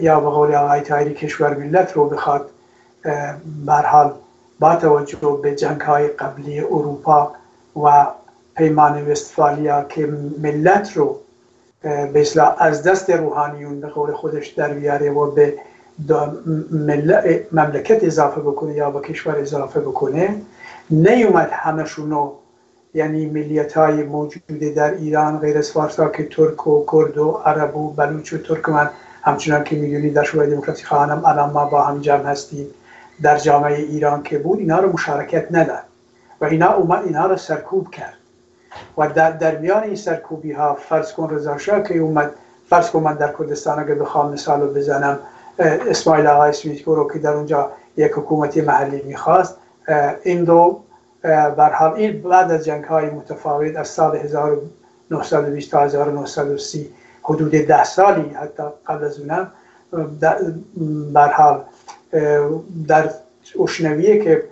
یا به قول آقای تایری کشور ملت رو بخواد برحال با توجه به جنگ های قبلی اروپا و پیمان وستفالیا که ملت رو به از دست روحانیون به قول خودش در بیاره و به مملکت اضافه بکنه یا به کشور اضافه بکنه نیومد همشونو یعنی ملیت های موجوده در ایران غیر از فارسا که ترک و کرد و عرب و بلوچ و ترکمن همچنان که می‌دونید در شورای دموکراسی خواهانم الان ما با هم جمع هستیم در جامعه ایران که بود اینا رو مشارکت نداد و اینا اومد اینا رو سرکوب کرد. و در, در میان این سرکوبی ها فرض کن رضا که اومد فرض کن من در کردستان اگه بخوام مثال رو بزنم اسماعیل آقای رو که در اونجا یک حکومتی محلی می‌خواست این دو برحال این بعد از جنگ های متفاوت از سال 1920 تا 1930 حدود ده سالی حتی قبل از اونم برحال در اشنویه که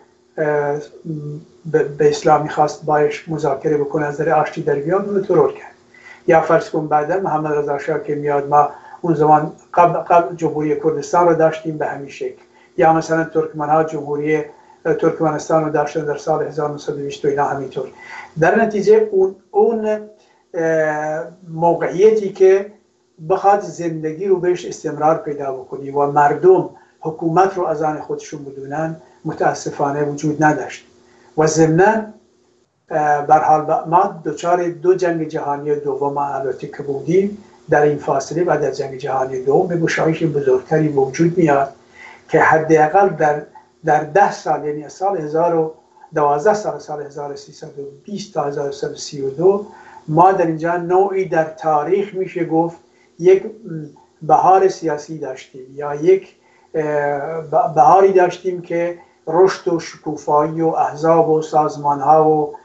به اسلام می‌خواست باش مذاکره بکنه از در آشتی در بیاد اونو ترور کرد. یا فرض کن بعدا محمد رضا شاه که میاد ما اون زمان قبل, قبل جمهوری کردستان رو داشتیم به همین شکل. یا مثلا ترکمن ها جمهوری ترکمنستان رو داشتن در سال 1920 و اینا همینطور. در نتیجه اون اون موقعیتی که بخواد زندگی رو بهش استمرار پیدا بکنی و مردم حکومت رو از آن خودشون بدونن متاسفانه وجود نداشت. و ضمنا حال ما دچار دو جنگ جهانی دوم البته که بودیم. در این فاصله و در جنگ جهانی دوم به گشایش بزرگتری وجود میاد که حداقل در در ده سال یعنی سال 1012 سال سال 1320 تا 1332 ما در اینجا نوعی در تاریخ میشه گفت یک بهار سیاسی داشتیم یا یک بهاری داشتیم که رشد و شکوفایی و احزاب و سازمان ها و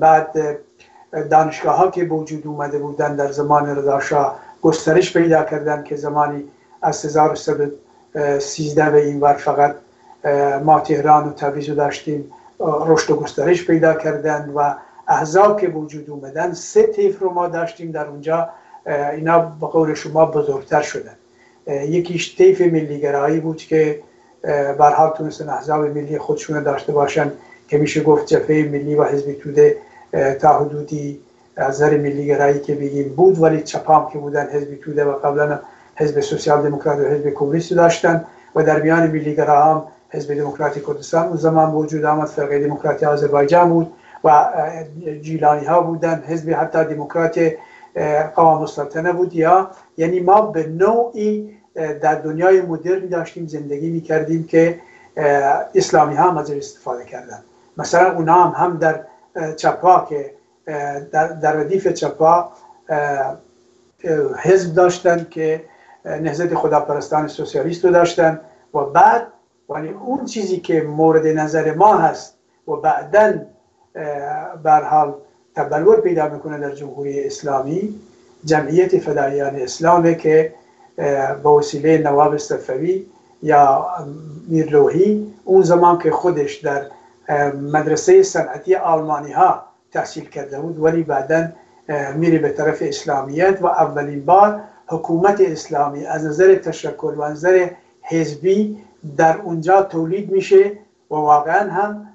بعد دانشگاه ها که وجود اومده بودن در زمان رضا گسترش پیدا کردن که زمانی از 1313 به این ور فقط ما تهران و تبریز داشتیم رشد و گسترش پیدا کردن و احزاب که وجود اومدن سه تیف رو ما داشتیم در اونجا اینا به قول شما بزرگتر شدن. یکیش طیف ملیگرایی بود که برحال تونستن احزاب ملی خودشون داشته باشن که میشه گفت جبهه ملی و حزب توده تا حدودی از نظر ملیگرایی که بگیم بود ولی چپام که بودن حزب توده و قبلا حزب سوسیال دموکرات و حزب کمونیست داشتن و در میان ملیگرا هم حزب دموکراتی کردستان اون زمان وجود آمد فرقه دموکراتی آذربایجان بود. و جیلانی ها بودن حزب حتی دموکرات قوام السلطنه بود یا یعنی ما به نوعی در دنیای مدرن داشتیم زندگی می کردیم که اسلامی ها از استفاده کردن. مثلا اونا هم هم در چپا که در, در ردیف چپا حزب داشتن که نهضت خداپرستان سوسیالیست رو داشتن و بعد یعنی اون چیزی که مورد نظر ما هست و بعدا بر حال تبلور پیدا می‌کنه در جمهوری اسلامی جمعیت فدایان اسلامه که به وسیله نواب صفوی یا میرلوهی اون زمان که خودش در مدرسه صنعتی آلمانی ها تحصیل کرده بود ولی بعدا میره به طرف اسلامیت و اولین بار حکومت اسلامی از نظر تشکل و نظر حزبی در اونجا تولید میشه و واقعا هم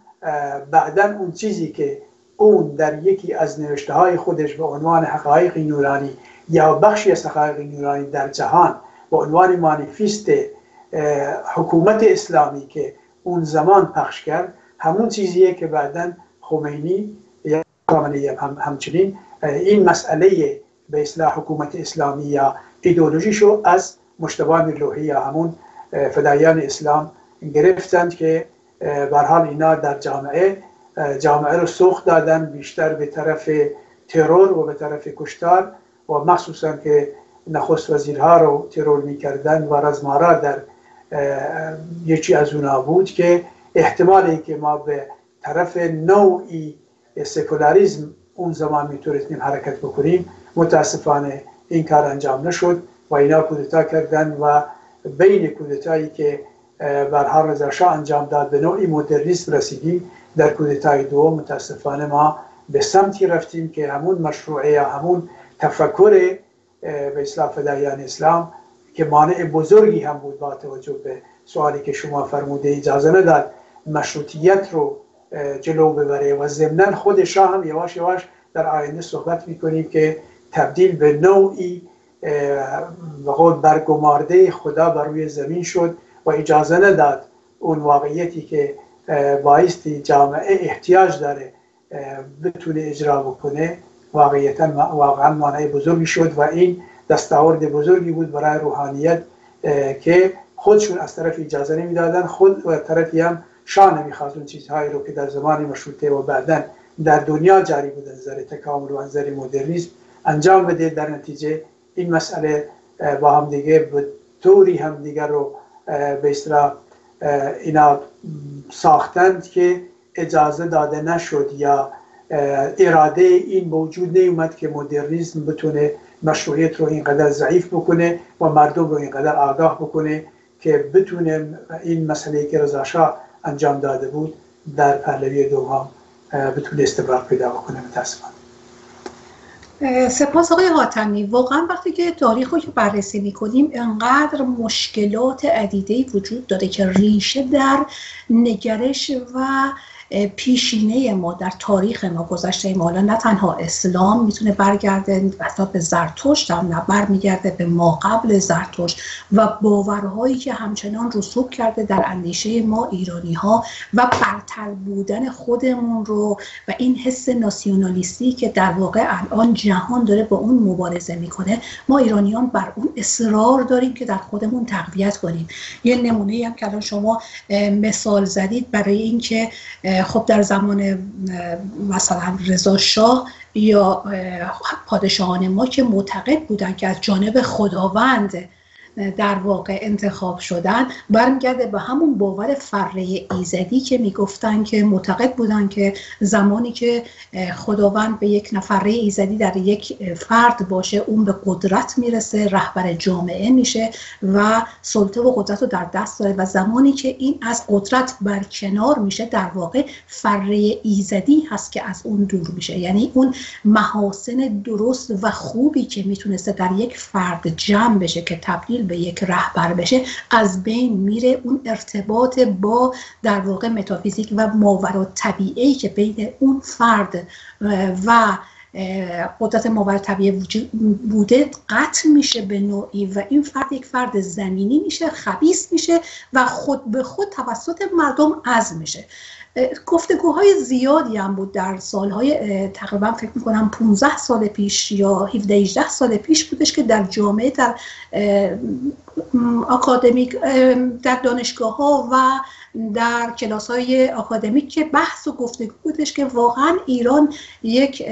بعدا اون چیزی که اون در یکی از نوشته های خودش به عنوان حقایق نورانی یا بخشی از حقایق نورانی در جهان به عنوان مانیفیست حکومت اسلامی که اون زمان پخش کرد همون چیزیه که بعدا خمینی یا هم همچنین این مسئله به اصلاح حکومت اسلامی یا ایدولوژیشو از مشتبه میرلوحی یا همون فدایان اسلام گرفتند که حال اینا در جامعه جامعه رو سوخت دادن بیشتر به طرف ترور و به طرف کشتار و مخصوصا که نخست وزیرها رو ترور می‌کردن و رزمارا در یکی از اونا بود که احتمالی که ما به طرف نوعی سکولاریزم اون زمان می‌تونستیم حرکت بکنیم متاسفانه این کار انجام نشد و اینا کودتا کردن و بین کودتایی که برها رضا انجام داد. به نوعی مدرنیسم رسیدیم در کودتای دو متاسفانه ما به سمتی رفتیم که همون مشروعه یا همون تفکر به اسلام فدایان اسلام که مانع بزرگی هم بود با توجه به سوالی که شما فرموده اجازه نداد مشروطیت رو جلو ببره و ضمنا خود شاه هم یواش یواش در آینده صحبت می‌کنیم که تبدیل به نوعی برگمارده خدا بر روی زمین شد. و اجازه نداد اون واقعیتی که بایستی جامعه احتیاج داره بتونه اجرا بکنه واقعیتا واقعا مانع بزرگی شد و این دستاورد بزرگی بود برای روحانیت که خودشون از طرف اجازه نمی‌دادن خود و طرفی هم شاه نمی‌خواست اون چیزهایی رو که در زمان مشروطه و بعدا در دنیا جاری بود از نظر تکامل و نظر مدرنیسم انجام بده. در نتیجه این مسئله با هم دیگه به طوری هم دیگر رو به اصطلاح اینا ساختند که اجازه داده نشد یا اراده این وجود نیومد که مدرنیسم بتونه مشروعیت رو اینقدر ضعیف بکنه و مردم رو اینقدر آگاه بکنه که بتونه این مسئله که رضا انجام داده بود در پهلوی دوم بتونه استقرار پیدا بکنه متاسفانه سپاس آقای حاتمی. واقعا وقتی که تاریخ رو که بررسی می‌کنیم انقدر مشکلات عدیده وجود داره که ریشه در نگرش و پیشینه ما در تاریخ ما گذشته ما. حالا نه تنها اسلام می‌تونه برگرده حتی به زرتشت هم نه برمیگرده به ما قبل زرتشت و باورهایی که همچنان رسوب کرده در اندیشه ما ایرانی ها و برتر بودن خودمون رو و این حس ناسیونالیستی که در واقع الان جهان داره با اون مبارزه می‌کنه. ما ایرانیان بر اون اصرار داریم که در خودمون تقویت کنیم. یه نمونه هم که الان شما مثال زدید برای اینکه خب در زمان مثلا رضا شاه یا پادشاهان ما که معتقد بودن که از جانب خداوند در واقع انتخاب شدن. برمیگرده به همون باور فره ایزدی که می‌گفتن که معتقد بودن که زمانی که خداوند به یک نفره ایزدی در یک فرد باشه اون به قدرت می‌رسه رهبر جامعه میشه و سلطه و قدرت رو در دست داره و زمانی که این از قدرت برکنار میشه در واقع فره ایزدی هست که از اون دور میشه. یعنی اون محاسن درست و خوبی که می‌تونسته در یک فرد جمع بشه که تبدیل به یک رهبر بشه از بین میره اون ارتباط با در واقع متافیزیک و ماورا طبیعی که بین اون فرد و قدرت ماور طبیعی بوده قطع میشه به نوعی و این فرد یک فرد زمینی میشه خبیس میشه و خود به خود توسط مردم از میشه. گفتگوهای زیادی هم بود در سالهای تقریبا فکر می‌کنم 15 سال پیش یا 17 18 سال پیش بودش که در جامعه در اکادمیک در دانشگاه ها و در کلاس های اکادمیک که بحث و گفتگو بودش که واقعا ایران یک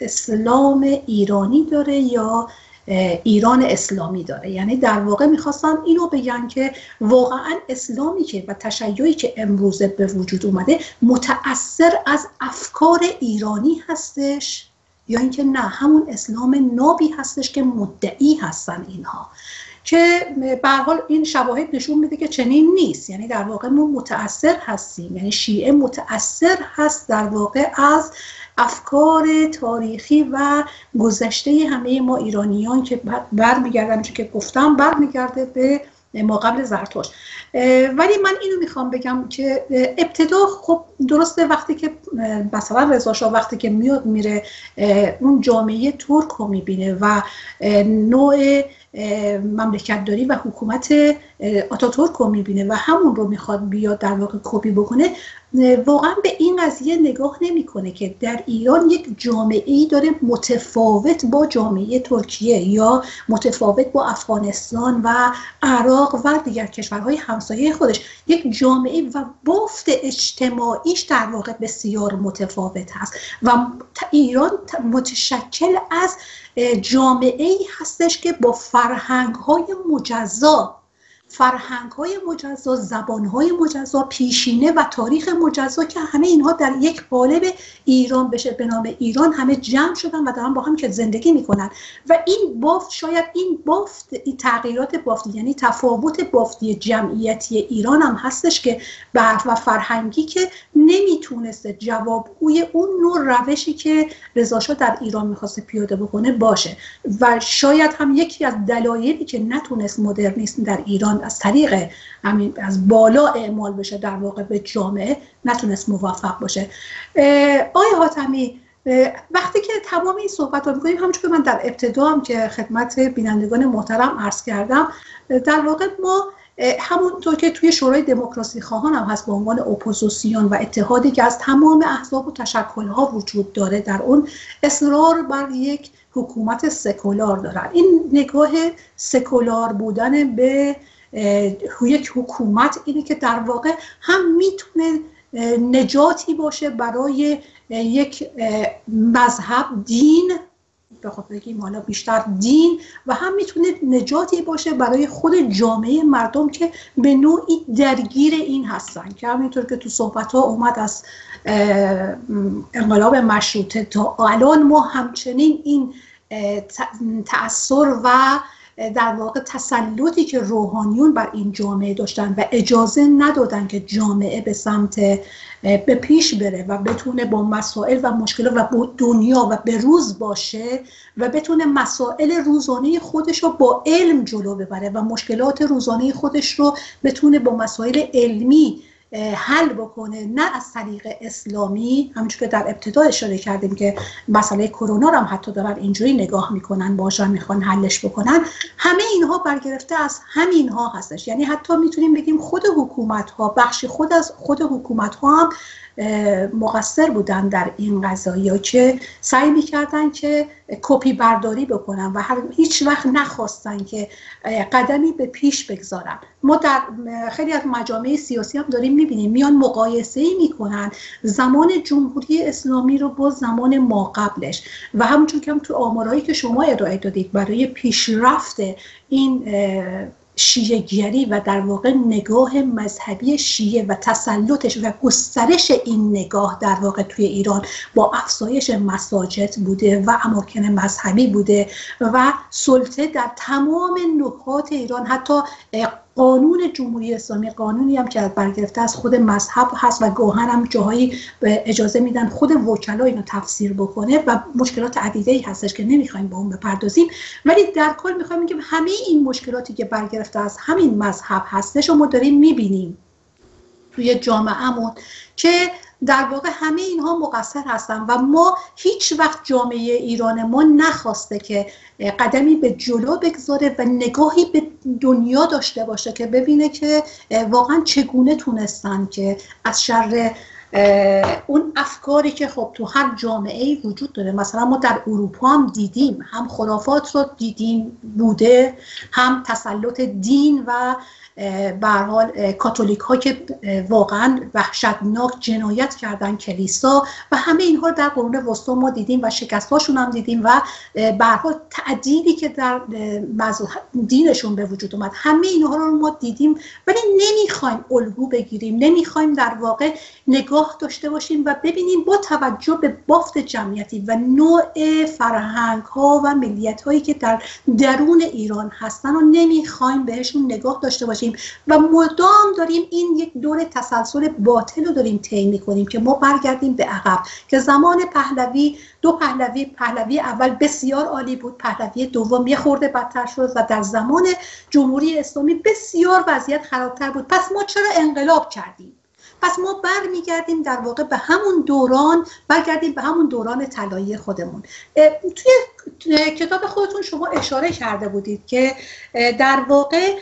اسلام ایرانی داره یا ایران اسلامی داره. یعنی در واقع می‌خواستن اینو بگن که واقعا اسلامی که و تشیعی که امروزه به وجود اومده متأثر از افکار ایرانی هستش یا اینکه نه همون اسلام نابی هستش که مدعی هستن اینها. که به حال این شواهد نشون میده که چنین نیست. یعنی در واقع ما متاثر هستیم. یعنی شیعه متاثر هست در واقع از افکار تاریخی و گذشته همه ما ایرانیان که برمیگردن که گفتم برمیگرده به ما قبل زرتوش ولی من اینو می‌خوام بگم که ابتدا خب درسته وقتی که مثلا رضا وقتی که میاد میره اون جامعه ترک رو می‌بینه و نوع مملکت داری و حکومت آتاتورک رو می‌بینه و همون رو می‌خواد بیاد در واقع کپی بکنه واقعا به این قضیه نگاه نمی‌کنه که در ایران یک جامعه ای داره متفاوت با جامعه ترکیه یا متفاوت با افغانستان و عراق و دیگر کشورهای همسایه خودش. یک جامعه و بافت اجتماعیش در واقع بسیار متفاوت هست. و ایران متشکل از جامعه ای هستش که با فرهنگ های مجزا فرهنگ های مجزا زبان های مجزا پیشینه و تاریخ مجزا که همه اینها در یک قالب ایران بشه به نام ایران همه جمع شدن و دارن با هم که زندگی می‌کنن. و این بافت شاید این بافت این تغییرات بافتی یعنی تفاوت بافتی جمعیتی ایران هم هستش که برف و فرهنگی که نمی‌تونسته جوابگوی اون نوع روشی که رضاشاه در ایران می‌خواسته پیاده بکنه باشه. و شاید هم یکی از دلایلی که نتونست مدرنیسم در ایران از طریق همین از بالا اعمال بشه در واقع به جامعه نتونست موفق باشه. آقای حاتمی وقتی که تمام این صحبت رو می‌کنیم همونجور که من در ابتدا هم که خدمت بینندگان محترم عرض کردم در واقع ما همونطور که توی شورای دموکراسی خواهان هم هست به عنوان اپوزیسیون و اتحادی که از تمام احزاب و تشکلها وجود داره در اون اصرار بر یک حکومت سکولار دارن. این نگاه سکولار بودن به یک حکومت اینه که در واقع هم می‌تونه نجاتی باشه برای یک مذهب دین بخواد بگیم حالا بیشتر دین و هم می‌تونه نجاتی باشه برای خود جامعه مردم که به نوعی درگیر این هستن. که همینطور که تو صحبت ها اومد از انقلاب مشروطه تا الان ما همچنین این تأثیر و در واقع تسلطی که روحانیون بر این جامعه داشتن و اجازه ندادن که جامعه به سمت به پیش بره و بتونه با مسائل و مشکلات و با دنیا و به روز باشه و بتونه مسائل روزانه خودش رو با علم جلو ببره و مشکلات روزانه خودش رو بتونه با مسائل علمی حل بکنه نه از طریق اسلامی همونجور که در ابتدا اشاره کردیم که مسئله کرونا رو هم حتی دارن اینجوری نگاه می‌کنن باشن می‌خوان حلش بکنن. همه اینها برگرفته از همین ها هستش. یعنی حتی می‌تونیم بگیم خود حکومت ها بخشی خود از خود حکومت ها هم مقصر بودن در این قضایی که سعی می‌کردن که کپی برداری بکنن و هر هیچ وقت نخواستن که قدمی به پیش بگذارن. ما در خیلی از مجامع سیاسی هم داریم می‌بینیم میان مقایسه ای می‌کنن زمان جمهوری اسلامی رو با زمان ما قبلش و همونجور که هم تو آمارهایی که شما ارائه دادید برای پیشرفت این شیعهگری و در واقع نگاه مذهبی شیعه و تسلطش و گسترش این نگاه در واقع توی ایران با افزایش مساجد بوده و اماکن مذهبی بوده و سلطه در تمام نقاط ایران حتی قانون جمهوری اسلامی قانونی هم که برگرفته از خود مذهب هست و گاهن هم جاهایی اجازه میدن خود وکلا اینو تفسیر بکنه و مشکلات عدیده ای هستش که نمی‌خوایم با اون بپردازیم. ولی در کل می‌خوایم بگیم همه این مشکلاتی که برگرفته از همین مذهب هستش و ما داریم می‌بینیم. توی جامعهمون که در واقع همه اینها مقصر هستن و ما هیچ وقت جامعه ایران ما نخواسته که قدمی به جلو بگذاره و نگاهی به دنیا داشته باشه که ببینه که واقعا چگونه تونستن که از شر اون افکاری که خب تو هر جامعه ای وجود داره. مثلا ما در اروپا هم دیدیم. هم خرافات رو دیدیم بوده هم تسلط دین و به حال کاتولیک ها که واقعا وحشتناک جنایت کردن کلیسا و همه اینها در قرون وسطا ما دیدیم و شکست هاشون هم دیدیم و به حال تعدیلی که در دینشون به وجود اومد. همه اینها رو ما دیدیم ولی نمی‌خوایم الگو بگیریم. نمی‌خوایم در واقع نگاه نگاه داشته باشیم و ببینیم با توجه به بافت جمعیتی و نوع فرهنگ ها و ملیت هایی که در درون ایران هستن و نمی‌خوایم بهشون نگاه داشته باشیم و مدام داریم این یک دور تسلسل باطل رو داریم طی می‌کنیم که ما برگردیم به عقب که زمان پهلوی دو پهلوی پهلوی اول بسیار عالی بود پهلوی دوم یه خورده بدتر شد و در زمان جمهوری اسلامی بسیار وضعیت خرابتر بود. پس ما چرا انقلاب کردیم؟ پس ما برمیگردیم در واقع به همون دوران برگردیم به همون دوران طلایی خودمون. توی کتاب خودتون شما اشاره کرده بودید که در واقع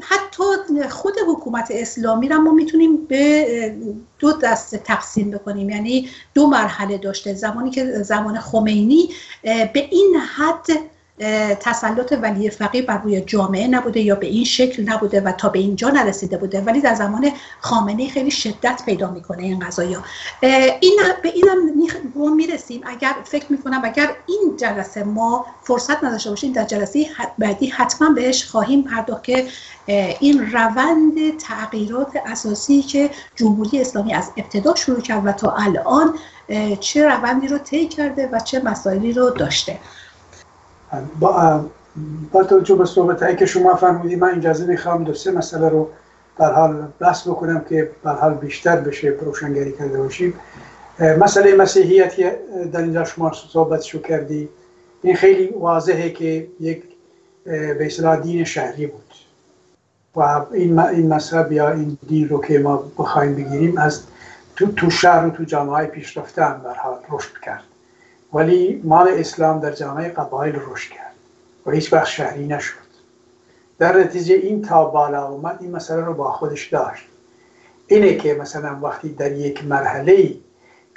حتی خود حکومت اسلامی را ما می‌تونیم به دو دسته تقسیم بکنیم. یعنی دو مرحله داشته زمانی که زمان خمینی به این حد تسلط ولی فقیه بر روی جامعه نبوده یا به این شکل نبوده و تا به اینجا نرسیده بوده. ولی در زمان خامنه خیلی شدت پیدا می‌کنه این قضایا. این به اینم ما می‌رسیم. اگر فکر می‌کنم اگر این جلسه ما فرصت نداشته باشیم در جلسه بعدی حتما بهش خواهیم پرداخت که این روند تغییرات اساسی که جمهوری اسلامی از ابتدا شروع کرد و تا الان چه روندی رو طی کرده و چه مسائلی رو داشته. با, با توجه به صحبت که شما فرمودید من اجازه می‌خوام دو سه مسئله رو در حال بحث بکنم که در حال بیشتر بشه روشنگری کرده باشیم. مسئله مسیحیت در اینجا شما صحبت شو کردی این خیلی واضحه که یک به اصطلاح دین شهری بود و این این مذهب یا این دین رو که ما بخوایم بگیریم از تو, تو شهر و تو جامعه پیشرفته هم در حال رشد کرد. ولی مال اسلام در جامعه قبایل رشد کرد و هیچ وقت شهری نشد. در نتیجه این تا بالا اومد این مسئله رو با خودش داشت. اینه که مثلا وقتی در یک مرحله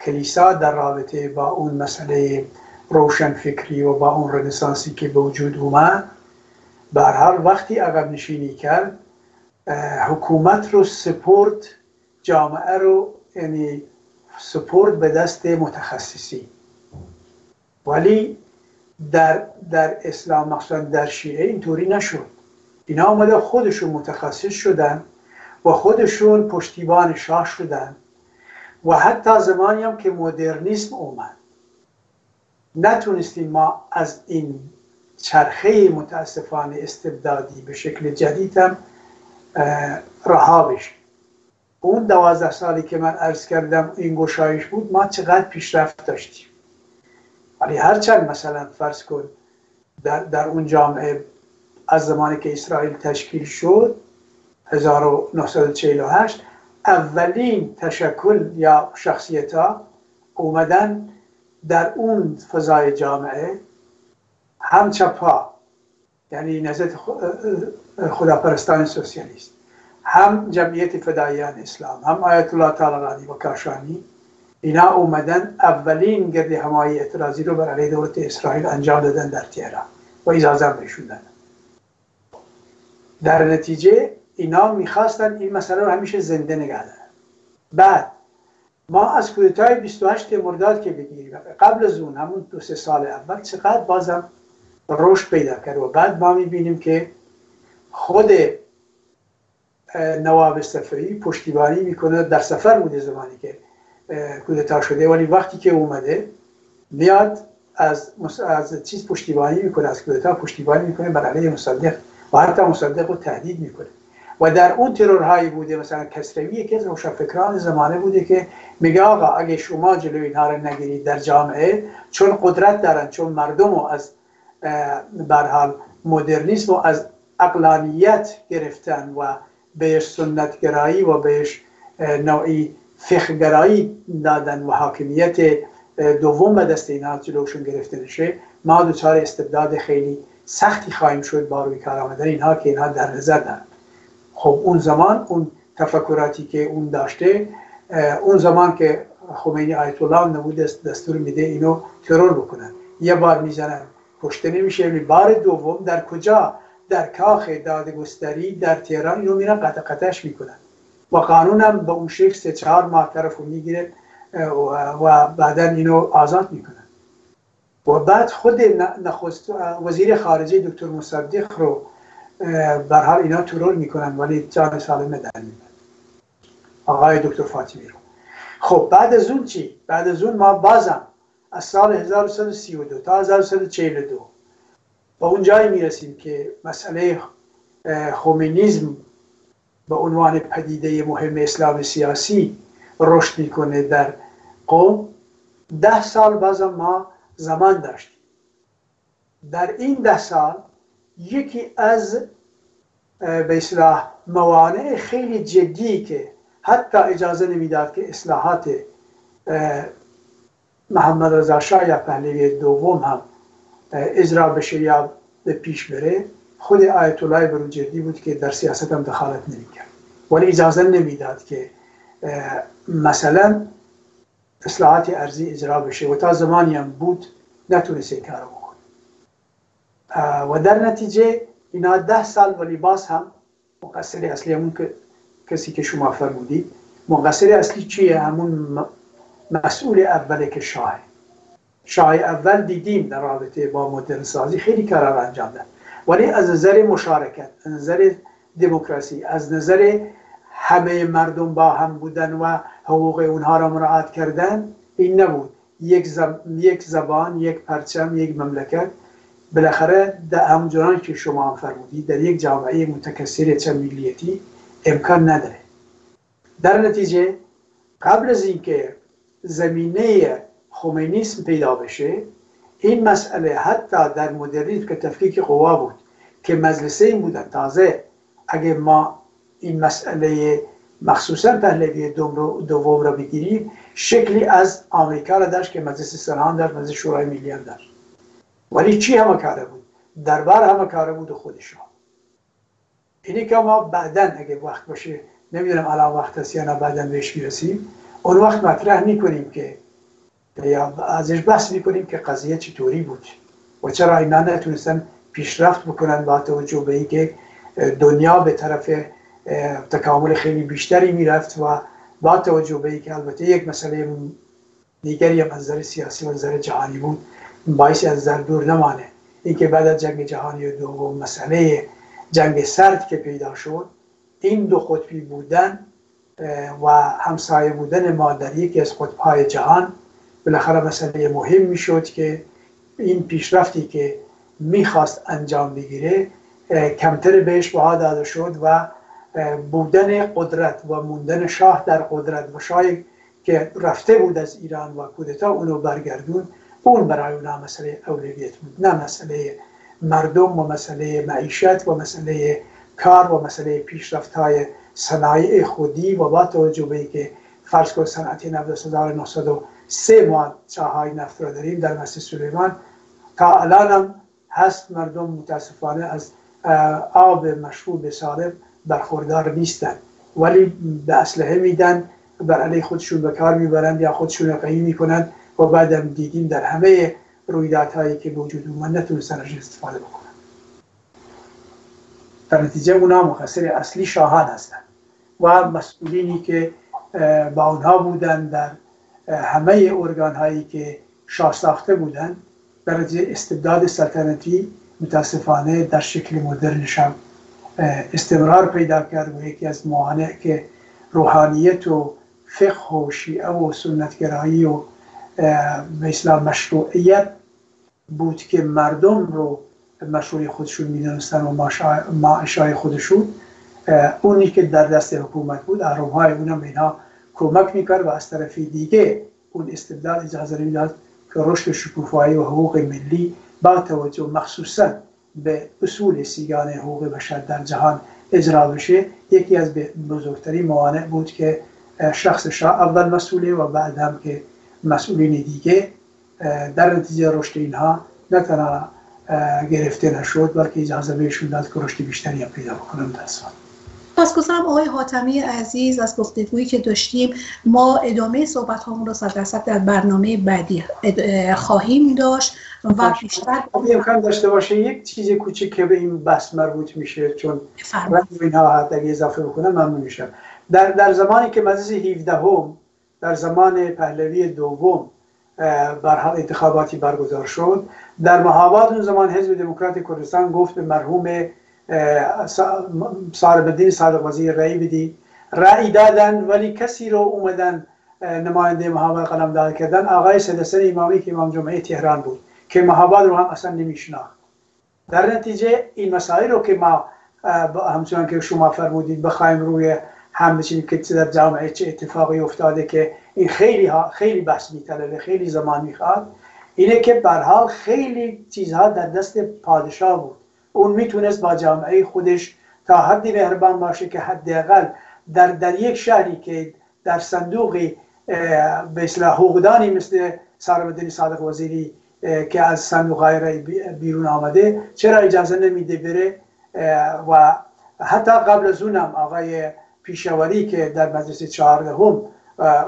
کلیسا در رابطه با اون مسئله روشن فکری و با اون رنسانسی که به وجود اومد به حال وقتی عقب نشینی کرد حکومت رو سپورت جامعه رو یعنی سپورت به دست متخصصی ولی در, در اسلام مخصوصا در شیعه اینطوری نشد. اینا آمده خودشون متخصص شدن و خودشون پشتیبان شاه شدن و حتی زمانی هم که مدرنیسم اومد. نتونستیم ما از این چرخه متاسفانه استبدادی به شکل جدید هم رها بشیم. اون دوازده سالی که من عرض کردم این گشایش بود ما چقدر پیشرفت داشتیم؟ ولی هرچند مثلا فرض کن در, در اون جامعه از زمانی که اسرائیل تشکیل شد 1948 اولین تشکل یا شخصیت ها اومدن در اون فضای جامعه. هم چپا یعنی نزد خداپرستان سوسیالیست هم جمعیت فدایان اسلام هم آیت الله تعالی و کاشانی اینا اومدن اولین گرد همایی اعتراضی رو بر علیه دولت اسرائیل انجام دادن در تهران و اجازه بهشون دادن. در نتیجه اینا می‌خواستن این مسئله رو همیشه زنده نگه دارن. بعد ما از کودتای 28 مرداد که بگیریم قبل از اون همون دو سه سال اول چقدر بازم رشد پیدا کرد و بعد ما می‌بینیم که خود نواب سفری پشتیبانی می‌کنه در سفر بوده زمانی که کودتا شده. ولی وقتی که اومده میاد از از چیز پشتیبانی می‌کنه از کودتا پشتیبانی می‌کنه بر علیه مصدق و حتی مصدق رو تهدید می‌کنه. و در اون ترورهایی بوده مثلا کسروی که از روشنفکران زمانه بوده که میگه آقا اگه شما جلوی اینها رو نگیرید در جامعه چون قدرت دارن چون مردم رو از برحال مدرنیسم و از اقلانیت گرفتن و بهش سنتگرایی و بهش نوعی فقهگرایی دادن و حاکمیت دوم به دست اینا جلوشون گرفته نشه ما دچار استبداد خیلی سختی خواهیم شد با روی کار آمدن اینها که اینها در نظر دارن. خب اون زمان اون تفکراتی که اون داشته اون زمان که خمینی آیت الله نمود دستور میده اینو ترور بکنن. یه بار می‌زنن کشته نمیشه. بار دوم در کجا؟ در کاخ دادگستری در تهران اینو میرن قطع قطعش می‌کنن. و قانون هم به اون شکل سه چهار ماه طرف رو می‌گیره و بعدا اینو آزاد می‌کنن. و بعد خود نخست وزیر خارجه دکتر مصدق رو بر حال اینا ترور می‌کنن ولی جان سالم در آقای دکتر فاطمی رو. خب بعد از اون چی؟ بعد از اون ما بازم از سال 1932 تا 1942 به اون جایی می‌رسیم که مسئله خومینیزم به عنوان پدیده مهم اسلام سیاسی رشد می‌کنه در قوم. ده سال بازم ما زمان داشتیم. در این ده سال یکی از به اصلاح موانع خیلی جدی که حتی اجازه نمی‌داد که اصلاحات محمد رضا شاه یا پهلوی دوم هم اجرا بشه یا به پیش بره خود آیت الله بروجردی بود که در سیاست هم دخالت نمی‌کرد. ولی اجازه نمی‌داد که مثلا اصلاحات ارزی اجرا بشه و تا زمانی هم بود نتونست این کارو بکنه. و در نتیجه اینا ده سال ولی باز هم مقصر اصلی همون که کسی که شما فرمودید مقصر اصلی چیه؟ همون مسئول اوله که شاه شاه اول دیدیم در رابطه با مدرن سازی خیلی کار انجام داد. ولی از نظر مشارکت از نظر دموکراسی از نظر همه مردم با هم بودن و حقوق اونها را مراعات کردن این نبود. یک, زب... یک زبان یک پرچم یک مملکت بالاخره در همونجوران که شما هم فرمودید در یک جامعه متکثر چند ملیتی امکان نداره. در نتیجه قبل از اینکه زمینه خمینیسم پیدا بشه این مسئله حتی در مدرنیسم که تفکیک قوا بود که مجلسه این بودن تازه اگه ما این مسئله مخصوصا پهلوی دوم را بگیریم شکلی از آمریکا را داشت که مجلس سران در مجلس شورای ملی هم داشت. ولی چی همه کاره بود؟ دربار همه کاره بود خودشان اینی که ما بعدا اگه وقت باشه نمی‌دونم الان وقت هست یا نه بعدا بهش می‌رسیم. اون وقت مطرح می‌کنیم که یا ازش بحث می‌کنیم که قضیه چطوری بود و چرا اینا نتونستن پیشرفت بکنن با توجه به اینکه دنیا به طرف تکامل خیلی بیشتری می‌رفت و با توجه به اینکه البته یک مسئله دیگری هم از نظر سیاسی و نظر جهانی بود باعث از نظر دور نمانه. اینکه بعد از جنگ جهانی دوم مسئله جنگ سرد که پیدا شد این دو قطبی بودن و همسایه بودن ما در یکی از قطبهای جهان بالاخره مسئله مهم می‌شد که این پیشرفتی که می‌خواست انجام بگیره کمتر بهش بها داده شد و بودن قدرت و موندن شاه در قدرت و شاهی که رفته بود از ایران و کودتا اونو برگردون اون برای اونا مسئله اولویت بود. نه مسئله مردم و مسئله معیشت و مسئله کار و مسئله پیشرفت های صنایع خودی. و با توجه به که فرض کن صنعتی 1900 سه ما چاهای نفت را داریم در مسجد سلیمان. تا الان هم هست مردم متاسفانه از آب مشروب سالم برخوردار نیستن. ولی به اسلحه میدن بر علی خودشون به کار می‌برند یا خودشون قیم می‌کنند و بعدم دیدیم در همه رویدادهایی که وجود اومد نتونستن ازش استفاده بکنن در نتیجه اونا مخصر اصلی شاهان هستند و مسئولینی که با اونها بودن در همه ارگان هایی که شاه ساخته بودن در استبداد سلطنتی متاسفانه در شکل مدرنش هم استمرار پیدا کرد و یکی از موانع که روحانیت و فقه و شیعه و سنتگرایی و مثلا مشروعیت بود که مردم رو مشروع خودشون می‌دونستن و معاشای خودشون اونی که در دست حکومت بود احرام های اونم اینها کمک می‌کرد و از طرف دیگه اون استبداد اجازه می‌داد که رشد شکوفایی و حقوق ملی با توجه مخصوصا به اصول سیگان حقوق بشر در جهان اجرا بشه یکی از بزرگترین موانع بود که شخص شاه اول مسئوله و بعد هم که مسئولین دیگه در نتیجه رشد اینها نه تنها گرفته نشد بلکه اجازه بهشون داد که رشد بیشتری پیدا بکنم متاسفانه سپاسگزارم آقای حاتمی عزیز از گفتگویی که داشتیم ما ادامه صحبت هامون رو صد درصد در برنامه بعدی خواهیم داشت و بیشتر امکان داشته باشه یک چیز کوچیک که به این بحث مربوط میشه چون اینها اگه اضافه بکنم ممنون میشم. در در زمانی که مجلس 17 هم در زمان پهلوی دوم بر انتخاباتی برگزار شد در محابات اون زمان حزب دموکرات کردستان گفت به مرحوم صاحب الدین صادق وزیر رأی بدی. رأی دادن ولی کسی رو اومدن نماینده محابل قلم داد کردن. آقای سدسن امامی که امام جمعه تهران بود که محابل رو هم اصلا نمیشناخت. در نتیجه این مسائل رو که ما همچنان که شما فرمودید بخوایم روی هم بچینیم که در جامعه چه اتفاقی افتاده که این خیلی ها خیلی بحث میطلبه خیلی زمان می‌خواد اینه که برحال خیلی چیزها در دست پادشاه بود. اون می‌تونست با جامعه خودش تا حدی مهربان باشه که حداقل در در یک شهری که در صندوقی به اصلاح حقوقدانی مثل سارم صادق وزیری که از صندوق های بیرون آمده چرا اجازه نمیده بره؟ و حتی قبل از اونم آقای پیشوری که در مجلس چهاردهم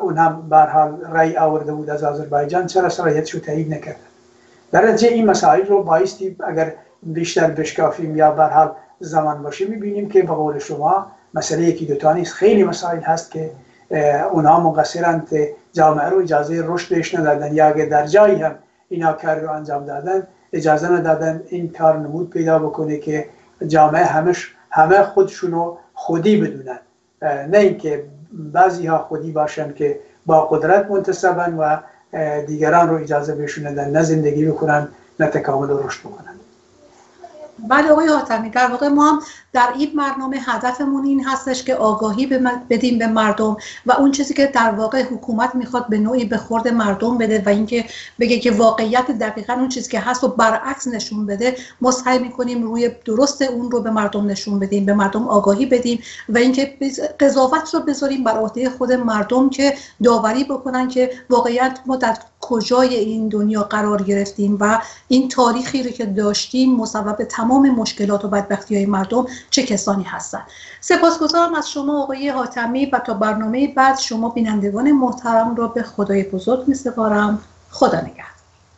اون هم برحال رای آورده بود از آذربایجان چرا سرایتشو تایید نکرد؟ در نتیجه این مسائل رو بایستی اگر بیشتر بشکافیم یا برحال زمان باشه می‌بینیم که به قول شما مسئله یکی دوتا نیست. خیلی مسائل هست که اونها مقصرند. جامعه رو اجازه رشد بهش ندادن یا اگر در جایی هم اینا کار رو انجام دادن اجازه ندادن این کار نمود پیدا بکنه که جامعه همش همه خودشونو خودی بدونن. نه اینکه بعضی ها خودی باشن که با قدرت منتصبن و دیگران رو اجازه بهشون ندن نه زندگی بکنن نه تکامل رشد بکنن. بله آقای حاتمی در واقع ما هم در این برنامه هدفمون این هستش که آگاهی بدیم به مردم و اون چیزی که در واقع حکومت می‌خواد به نوعی به خورد مردم بده و اینکه بگه که واقعیت دقیقا اون چیزی که هست و برعکس نشون بده ما سعی می‌کنیم روی درست اون رو به مردم نشون بدیم به مردم آگاهی بدیم و اینکه قضاوت رو بذاریم بر عهده خود مردم که داوری بکنن که واقعیت ما در کجای این دنیا قرار گرفتیم و این تاریخی رو که داشتیم مسبب تمام مشکلات و بدبختی های مردم چه کسانی هستند؟ سپاسگزارم از شما آقای حاتمی و تا برنامه بعد شما بینندگان محترم را به خدای بزرگ می سپارم خدا نگهدار.